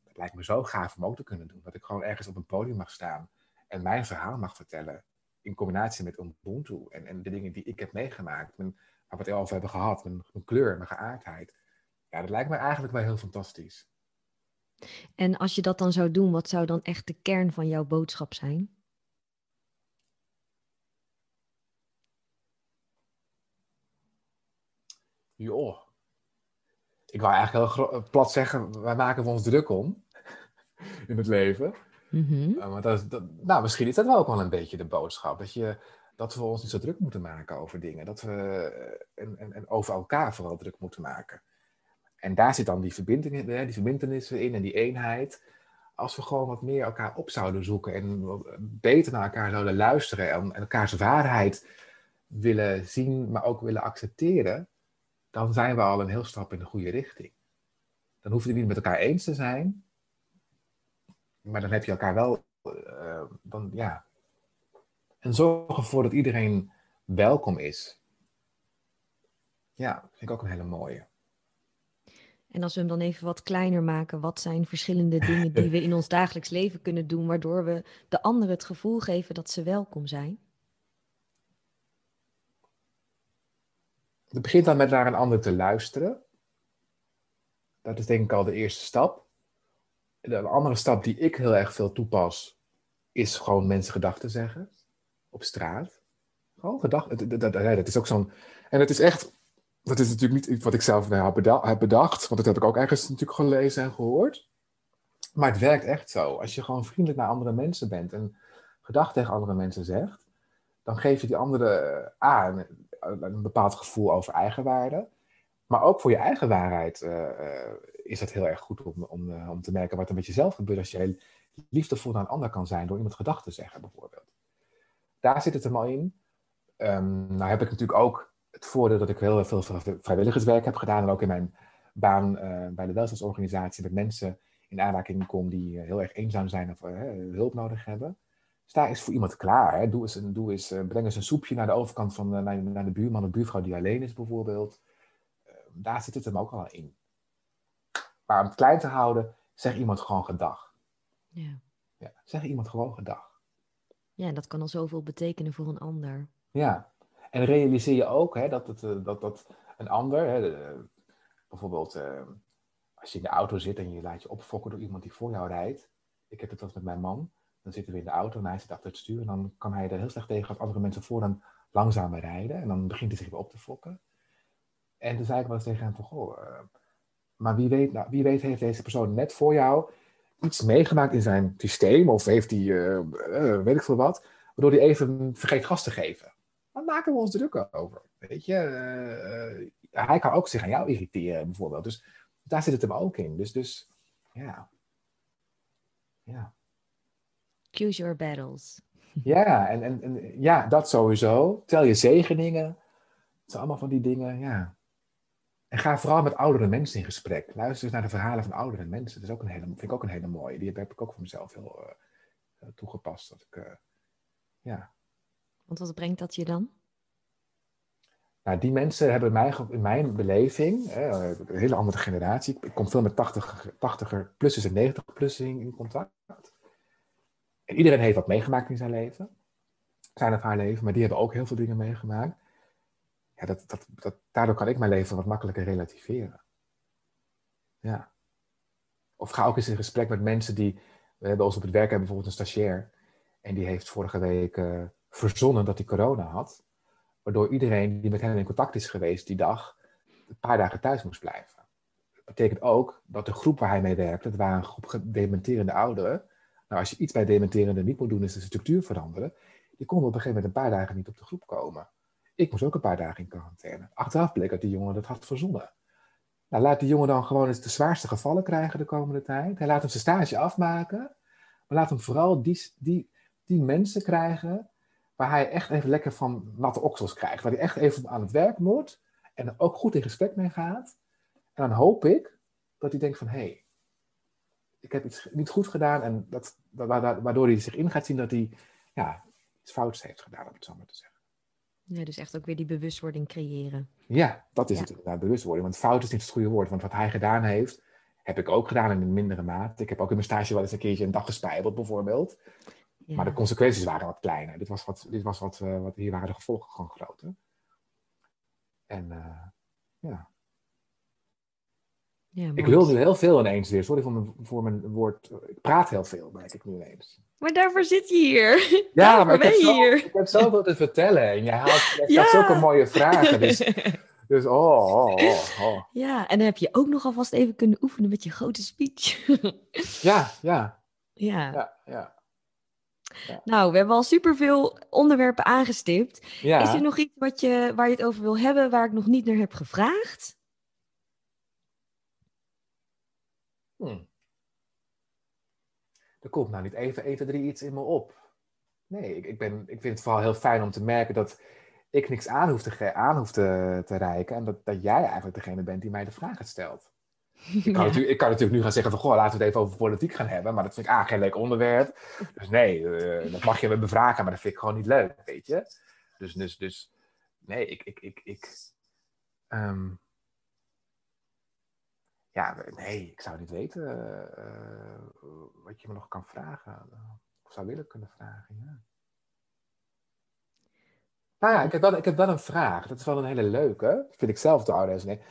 Dat lijkt me zo gaaf om ook te kunnen doen. Dat ik gewoon ergens op een podium mag staan en mijn verhaal mag vertellen. In combinatie met Ubuntu en, en de dingen die ik heb meegemaakt. Mijn, waar we het al over hebben gehad. Mijn, mijn kleur, mijn geaardheid. Ja, dat lijkt me eigenlijk wel heel fantastisch. En als je dat dan zou doen, wat zou dan echt de kern van jouw boodschap zijn? joh, ik wou eigenlijk heel plat zeggen, wij maken ons druk om [laughs] in het leven. Mm maar dat, nou, misschien is dat wel ook wel een beetje de boodschap. Dat, je, dat we ons niet zo druk moeten maken over dingen. Dat we, en, en, en over elkaar vooral druk moeten maken. En daar zit dan die, verbinding, die verbindenissen in en die eenheid. Als we gewoon wat meer elkaar op zouden zoeken en beter naar elkaar zouden luisteren en elkaars waarheid willen zien, maar ook willen accepteren, dan zijn we al een heel stap in de goede richting. Dan hoef je het niet met elkaar eens te zijn, maar dan heb je elkaar wel, uh, dan ja. En zorg ervoor dat iedereen welkom is. Ja, vind ik ook een hele mooie. En als we hem dan even wat kleiner maken, wat zijn verschillende dingen die we in [laughs] ons dagelijks leven kunnen doen, waardoor we de anderen het gevoel geven dat ze welkom zijn? Het begint dan met naar een ander te luisteren. Dat is denk ik al de eerste stap. De andere stap die ik heel erg veel toepas, is gewoon mensen gedachten zeggen. Op straat. Gewoon gedachten. Dat, dat, is ook zo'n. En het is echt. Dat is natuurlijk niet wat ik zelf nou, heb bedacht, want dat heb ik ook ergens natuurlijk gelezen en gehoord. Maar het werkt echt zo. Als je gewoon vriendelijk naar andere mensen bent en gedachten tegen andere mensen zegt, dan geef je die andere aan een bepaald gevoel over eigenwaarde. Maar ook voor je eigen waarheid uh, is het heel erg goed om, om, om te merken wat er met jezelf gebeurt als je heel liefdevol naar een ander kan zijn door iemand gedachten te zeggen, bijvoorbeeld. Daar zit het hem al in. Um, nou heb ik natuurlijk ook het voordeel dat ik heel veel vrijwilligerswerk heb gedaan en ook in mijn baan bij de welzijnsorganisatie met mensen in aanraking kom die heel erg eenzaam zijn of hulp nodig hebben. Sta eens voor iemand klaar. Hè. Doe eens een, doe eens, breng eens een soepje naar de overkant van naar, naar, de buurman of buurvrouw die alleen is, bijvoorbeeld. Daar zit het hem ook al in. Maar om het klein te houden, zeg iemand gewoon gedag. Ja. ja. Zeg iemand gewoon gedag. Ja, dat kan al zoveel betekenen voor een ander. Ja, en realiseer je ook hè, dat, het, dat, dat een ander, hè, bijvoorbeeld als je in de auto zit en je laat je opfokken door iemand die voor jou rijdt. Ik heb het wel met mijn man dan zitten we in de auto en hij zit achter het stuur. En dan kan hij er heel slecht tegen als andere mensen voor hem langzamer rijden. En dan begint hij zich weer op te fokken. En toen zei ik wel eens tegen hem van, goh, uh, maar wie weet, nou, wie weet heeft deze persoon net voor jou iets meegemaakt in zijn systeem. Of heeft hij, weet ik veel wat. Waardoor hij even vergeet gas te geven. Waar maken we ons druk over? Weet je, eh, eh, hij kan ook zich aan jou irriteren, bijvoorbeeld. Dus daar zit het hem ook in. Dus, dus ja. Ja. Choose your battles. Ja, en, en, en ja, dat sowieso. Tel je zegeningen. Het zijn allemaal van die dingen, ja. En ga vooral met oudere mensen in gesprek. Luister eens naar de verhalen van oudere mensen. Dat is ook een hele, vind ik ook een hele mooie. Die heb ik ook voor mezelf heel uh, toegepast. Dat ik, uh, ja. Want wat brengt dat je dan? Nou, die mensen hebben mij, in mijn beleving, een hele andere generatie. Ik kom veel met 80, 80er plussers en 90 plussers in, contact. En iedereen heeft wat meegemaakt in zijn leven. Zijn of haar leven, maar die hebben ook heel veel dingen meegemaakt. Ja, dat, dat, dat, daardoor kan ik mijn leven wat makkelijker relativeren. Ja. Of ga ook eens in gesprek met mensen die. We hebben ons op het werk hebben bijvoorbeeld een stagiair. En die heeft vorige week uh, verzonnen dat hij corona had. Waardoor iedereen die met hem in contact is geweest die dag. een paar dagen thuis moest blijven. Dat betekent ook dat de groep waar hij mee werkte. dat waren een groep dementerende ouderen. Nou, als je iets bij dementerende niet moet doen, is de structuur veranderen. Die konden op een gegeven moment een paar dagen niet op de groep komen. Ik moest ook een paar dagen in quarantaine. Achteraf bleek dat die jongen dat had verzonnen. Nou, laat die jongen dan gewoon eens de zwaarste gevallen krijgen de komende tijd. Hij laat hem zijn stage afmaken. Maar laat hem vooral die, die, die mensen krijgen waar hij echt even lekker van natte oksels krijgt. Waar hij echt even aan het werk moet. En er ook goed in gesprek mee gaat. En dan hoop ik dat hij denkt van... hé, hey, ik heb iets niet goed gedaan. En dat, waardoor hij zich in gaat zien dat hij ja, iets fouts heeft gedaan, om het zo maar te zeggen. Ja, dus echt ook weer die bewustwording creëren. Ja, dat is het inderdaad, bewustwording. Want fout is niet het goede woord. Want wat hij gedaan heeft, heb ik ook gedaan in een mindere mate. Ik heb ook in mijn stage wel eens een keertje een dag gespijbeld, bijvoorbeeld. Ja. Maar de consequenties waren wat kleiner. Dit was wat, dit was wat, uh, wat hier waren de gevolgen gewoon groter. En uh, ja. ja ik wil nu heel veel ineens weer. Sorry voor mijn, voor mijn woord. Ik praat heel veel, merk ik nu ineens. Maar daarvoor zit je hier. Ja, maar ik heb, zo, hier. ik heb zoveel te vertellen. En jij haalt je ja. zulke mooie vragen. Dus, [laughs] dus oh, oh, oh, oh, Ja, en dan heb je ook nog alvast even kunnen oefenen met je grote speech. ja, ja. Ja. ja, ja. Ja. Nou, we hebben al superveel onderwerpen aangestipt. Ja. Is er nog iets wat je, waar je het over wil hebben, waar ik nog niet naar heb gevraagd? Hmm. Er komt nou niet even 1, 2, 3 iets in me op. Nee, ik, ik, ben, ik vind het vooral heel fijn om te merken dat ik niks aan hoef te, aan hoef te, te reiken. En dat, dat jij eigenlijk degene bent die mij de vragen stelt. Ik kan, natuurlijk, ik kan natuurlijk nu gaan zeggen van, goh, laten we het even over politiek gaan hebben. Maar dat vind ik ah, geen leuk onderwerp. Dus nee, uh, dat mag je me bevragen, maar dat vind ik gewoon niet leuk, weet je. Dus, dus, dus nee, ik, ik, ik, ik um, ja, nee, ik zou niet weten uh, wat je me nog kan vragen. Of zou willen kunnen vragen, ja. Nou ja, ik heb, wel, ik heb wel een vraag. Dat is wel een hele leuke. Dat vind ik zelf de oude nee.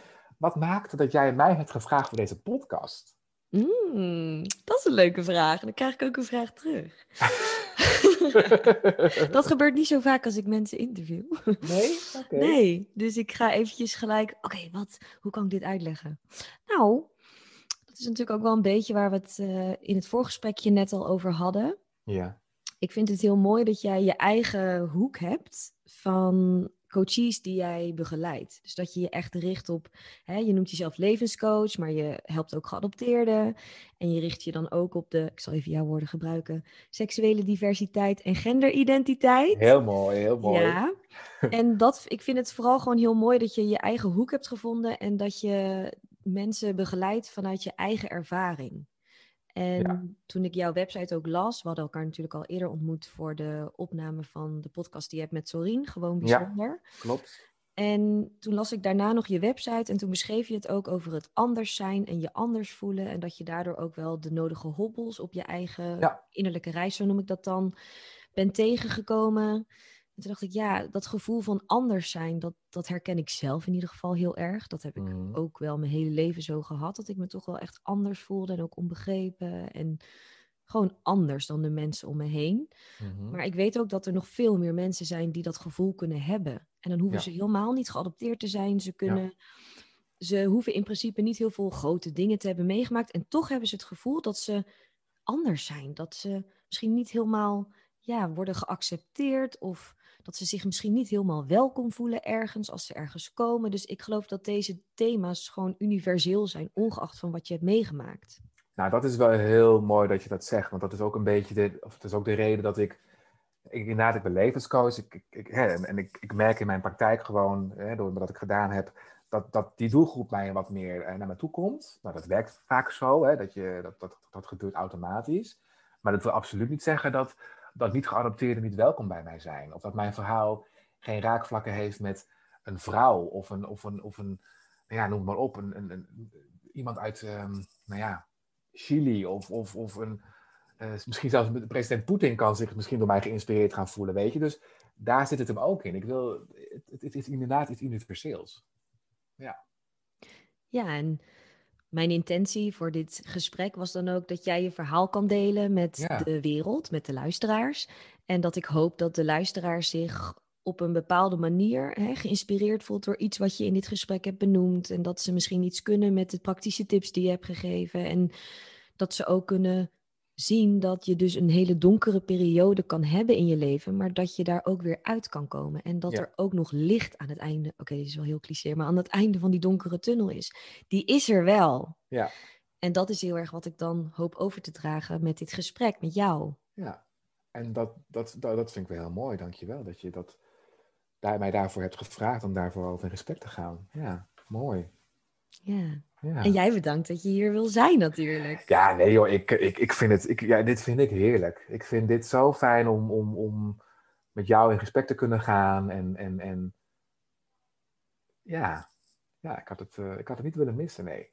Wat maakte dat jij mij hebt gevraagd voor deze podcast? Mm, dat is een leuke vraag. Dan krijg ik ook een vraag terug. [laughs] dat gebeurt niet zo vaak als ik mensen interview. Nee? Okay. Nee, dus ik ga eventjes gelijk, oké, wat, hoe kan ik dit uitleggen? Nou, dat is natuurlijk ook wel een beetje waar we het uh, in het voorgesprekje net al over hadden. Ja. Ik vind het heel mooi dat jij je eigen hoek hebt van coaches die jij begeleidt. Dus dat je je echt richt op, hè, je noemt jezelf levenscoach, maar je helpt ook geadopteerden. En je richt je dan ook op de, ik zal even jouw woorden gebruiken, seksuele diversiteit en genderidentiteit. Heel mooi, heel mooi. Ja, [laughs] en dat, ik vind het vooral gewoon heel mooi dat je je eigen hoek hebt gevonden en dat je mensen begeleidt vanuit je eigen ervaring. En toen ik jouw website ook las, we hadden elkaar natuurlijk al eerder ontmoet voor de opname van de podcast die je hebt met Sorien, gewoon bijzonder. Ja, klopt. En toen las ik daarna nog je website en toen beschreef je het ook over het anders zijn en je anders voelen. En dat je daardoor ook wel de nodige hobbels op je eigen innerlijke reis, zo noem ik dat dan, bent tegengekomen. En toen dacht ik, ja, dat gevoel van anders zijn, dat, dat herken ik zelf in ieder geval heel erg. Dat heb ik mhm. ook wel mijn hele leven zo gehad. Dat ik me toch wel echt anders voelde en ook onbegrepen. En gewoon anders dan de mensen om me heen. Mhm. Maar ik weet ook dat er nog veel meer mensen zijn die dat gevoel kunnen hebben. En dan hoeven ze helemaal niet geadopteerd te zijn. Ze kunnen. Ze hoeven in principe niet heel veel grote dingen te hebben meegemaakt. En toch hebben ze het gevoel dat ze anders zijn. Dat ze misschien niet helemaal ja, worden geaccepteerd of dat ze zich misschien niet helemaal welkom voelen ergens als ze ergens komen. Dus ik geloof dat deze thema's gewoon universeel zijn, ongeacht van wat je hebt meegemaakt. Nou, dat is wel heel mooi dat je dat zegt, want dat is ook een beetje de, of het is ook de reden dat ik, ik inderdaad, ik ben ik, ik, hè, en ik, ik merk in mijn praktijk gewoon, hè, door wat ik gedaan heb, dat, dat die doelgroep mij wat meer eh, naar me toe komt. Nou, dat werkt vaak zo, hè, dat, je, dat, dat, dat gebeurt automatisch. Maar dat wil absoluut niet zeggen dat, dat niet geadopteerden niet welkom bij mij zijn. Of dat mijn verhaal geen raakvlakken heeft met een vrouw of een, of een, of een nou ja, noem maar op, een, een, een iemand uit, um, nou ja, Chili of, of, of een, uh, misschien zelfs president Poetin kan zich misschien door mij geïnspireerd gaan voelen, weet je. Dus daar zit het hem ook in. Ik wil, het, het is inderdaad iets universeels. Ja. Ja, en mijn intentie voor dit gesprek was dan ook dat jij je verhaal kan delen met de wereld, met de luisteraars. En dat ik hoop dat de luisteraar zich op een bepaalde manier hè, geïnspireerd voelt door iets wat je in dit gesprek hebt benoemd. En dat ze misschien iets kunnen met de praktische tips die je hebt gegeven. En dat ze ook kunnen zien dat je dus een hele donkere periode kan hebben in je leven, maar dat je daar ook weer uit kan komen. En dat er ook nog licht aan het einde, oké, dit is wel heel cliché, maar aan het einde van die donkere tunnel is. Die is er wel. Ja. En dat is heel erg wat ik dan hoop over te dragen met dit gesprek met jou. Ja, en dat, dat, dat, dat vind ik wel heel mooi, dankjewel, dat je dat, daar, mij daarvoor hebt gevraagd om daarvoor over in gesprek te gaan. Ja, mooi. Ja. ja. En jij bedankt dat je hier wil zijn natuurlijk. Ja, nee joh, ik, ik, ik vind het, ik, ja, dit vind ik heerlijk. Ik vind dit zo fijn om, om, om met jou in gesprek te kunnen gaan. En, en, en ja, ja ik, had het, uh, ik had het niet willen missen, nee.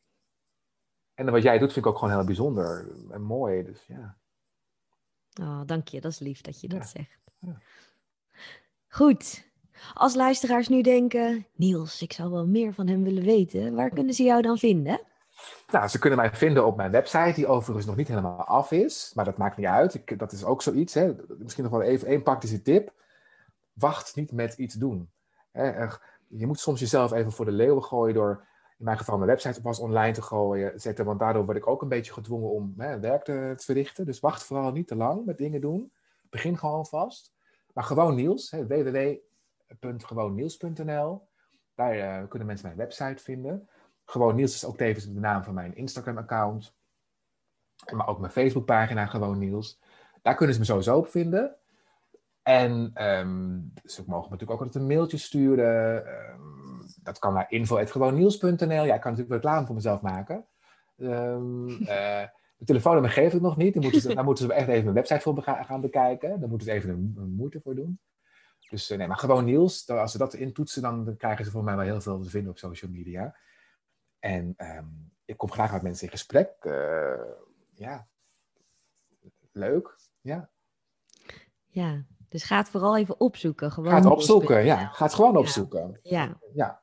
En wat jij doet vind ik ook gewoon heel bijzonder en mooi, dus ja. Oh, dank je, dat is lief dat je dat zegt. Ja. Goed, als luisteraars nu denken, Niels, ik zou wel meer van hem willen weten, waar kunnen ze jou dan vinden? Nou, ze kunnen mij vinden op mijn website, die overigens nog niet helemaal af is. Maar dat maakt niet uit. Ik, dat is ook zoiets. Hè. Misschien nog wel even één praktische tip. Wacht niet met iets doen. Je moet soms jezelf even voor de leeuwen gooien door, in mijn geval, mijn website pas online te gooien, zetten. Want daardoor word ik ook een beetje gedwongen om hè, werk te, te, verrichten. Dus wacht vooral niet te lang met dingen doen. Begin gewoon vast. Maar gewoon Niels, www.gewoonniels.nl. Daar uh, kunnen mensen mijn website vinden. Gewoon Niels is ook tevens de naam van mijn Instagram-account. Maar ook mijn Facebookpagina, Gewoon Niels. Daar kunnen ze me sowieso op vinden. En um, ze mogen natuurlijk ook altijd een mailtje sturen. Um, dat kan naar info.gewoonniels.nl. Ja, ik kan natuurlijk reclame voor mezelf maken. Um, de telefoonnummer geef ik nog niet. Dan moeten, ze, dan moeten ze echt even mijn website voor gaan bekijken. Daar moeten ze even een moeite voor doen. Dus eh, nee, maar gewoon Niels. Als ze dat intoetsen, dan krijgen ze voor mij wel heel veel te vinden op social media. En ehm, ik kom graag met mensen in gesprek. Uh, ja, leuk. Ja. Ja, dus ga het vooral even opzoeken. Gewoon ga het opzoeken, ja. Ga het gewoon opzoeken. Ja. ja.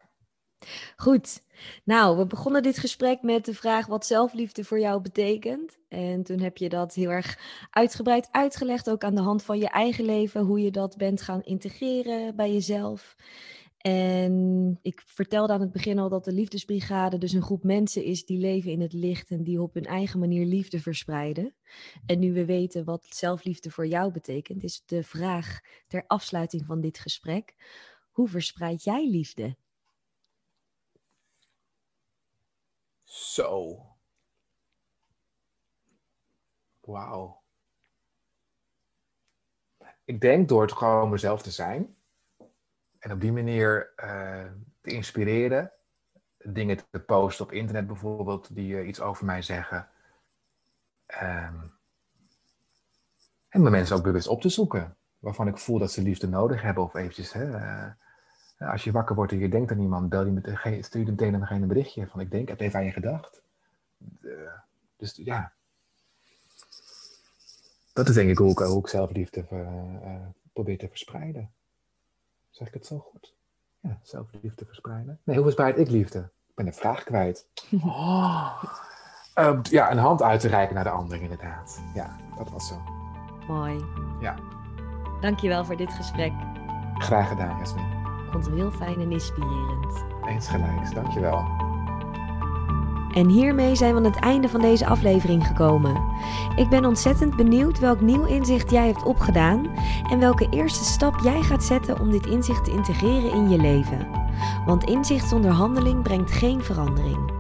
Goed. Nou, we begonnen dit gesprek met de vraag wat zelfliefde voor jou betekent. En toen heb je dat heel erg uitgebreid uitgelegd, ook aan de hand van je eigen leven, hoe je dat bent gaan integreren bij jezelf. En ik vertelde aan het begin al dat de Liefdesbrigade dus een groep mensen is die leven in het licht en die op hun eigen manier liefde verspreiden. En nu we weten wat zelfliefde voor jou betekent, is de vraag ter afsluiting van dit gesprek: hoe verspreid jij liefde? Zo. Wauw. Ik denk door het gewoon mezelf te zijn. En op die manier uh, te inspireren. Dingen te posten op internet bijvoorbeeld, die uh, iets over mij zeggen. Um, en mijn mensen ook bewust op te zoeken. Waarvan ik voel dat ze liefde nodig hebben. Of eventjes, hè, uh, als je wakker wordt en je denkt aan iemand, bel je meteen, stuur je meteen aan degene een berichtje van ik denk, heb even aan je gedacht. dus ja. Dat is denk ik hoe ik, hoe ik zelfliefde uh, probeer te verspreiden. Zeg ik het zo goed? Ja, zelfliefde verspreiden. Nee, hoe verspreid ik liefde? Ik ben de vraag kwijt. [laughs] Oh. Uh, ja, een hand uit te reiken naar de ander inderdaad. Ja, dat was zo. Mooi. Ja. Dankjewel voor dit gesprek. Graag gedaan, Jasmin vond het heel fijn en inspirerend. Eens gelijks, dankjewel. En hiermee zijn we aan het einde van deze aflevering gekomen. Ik ben ontzettend benieuwd welk nieuw inzicht jij hebt opgedaan en welke eerste stap jij gaat zetten om dit inzicht te integreren in je leven. Want inzicht zonder handeling brengt geen verandering.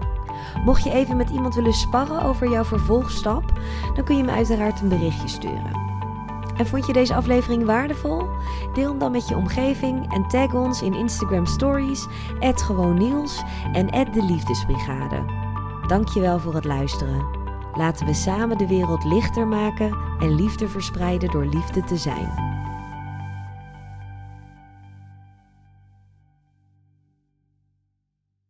Mocht je even met iemand willen sparren over jouw vervolgstap, dan kun je me uiteraard een berichtje sturen. En vond je deze aflevering waardevol? Deel hem dan met je omgeving en tag ons in Instagram Stories, @gewoonnieuws en de Liefdesbrigade. Dankjewel voor het luisteren. Laten we samen de wereld lichter maken en liefde verspreiden door liefde te zijn.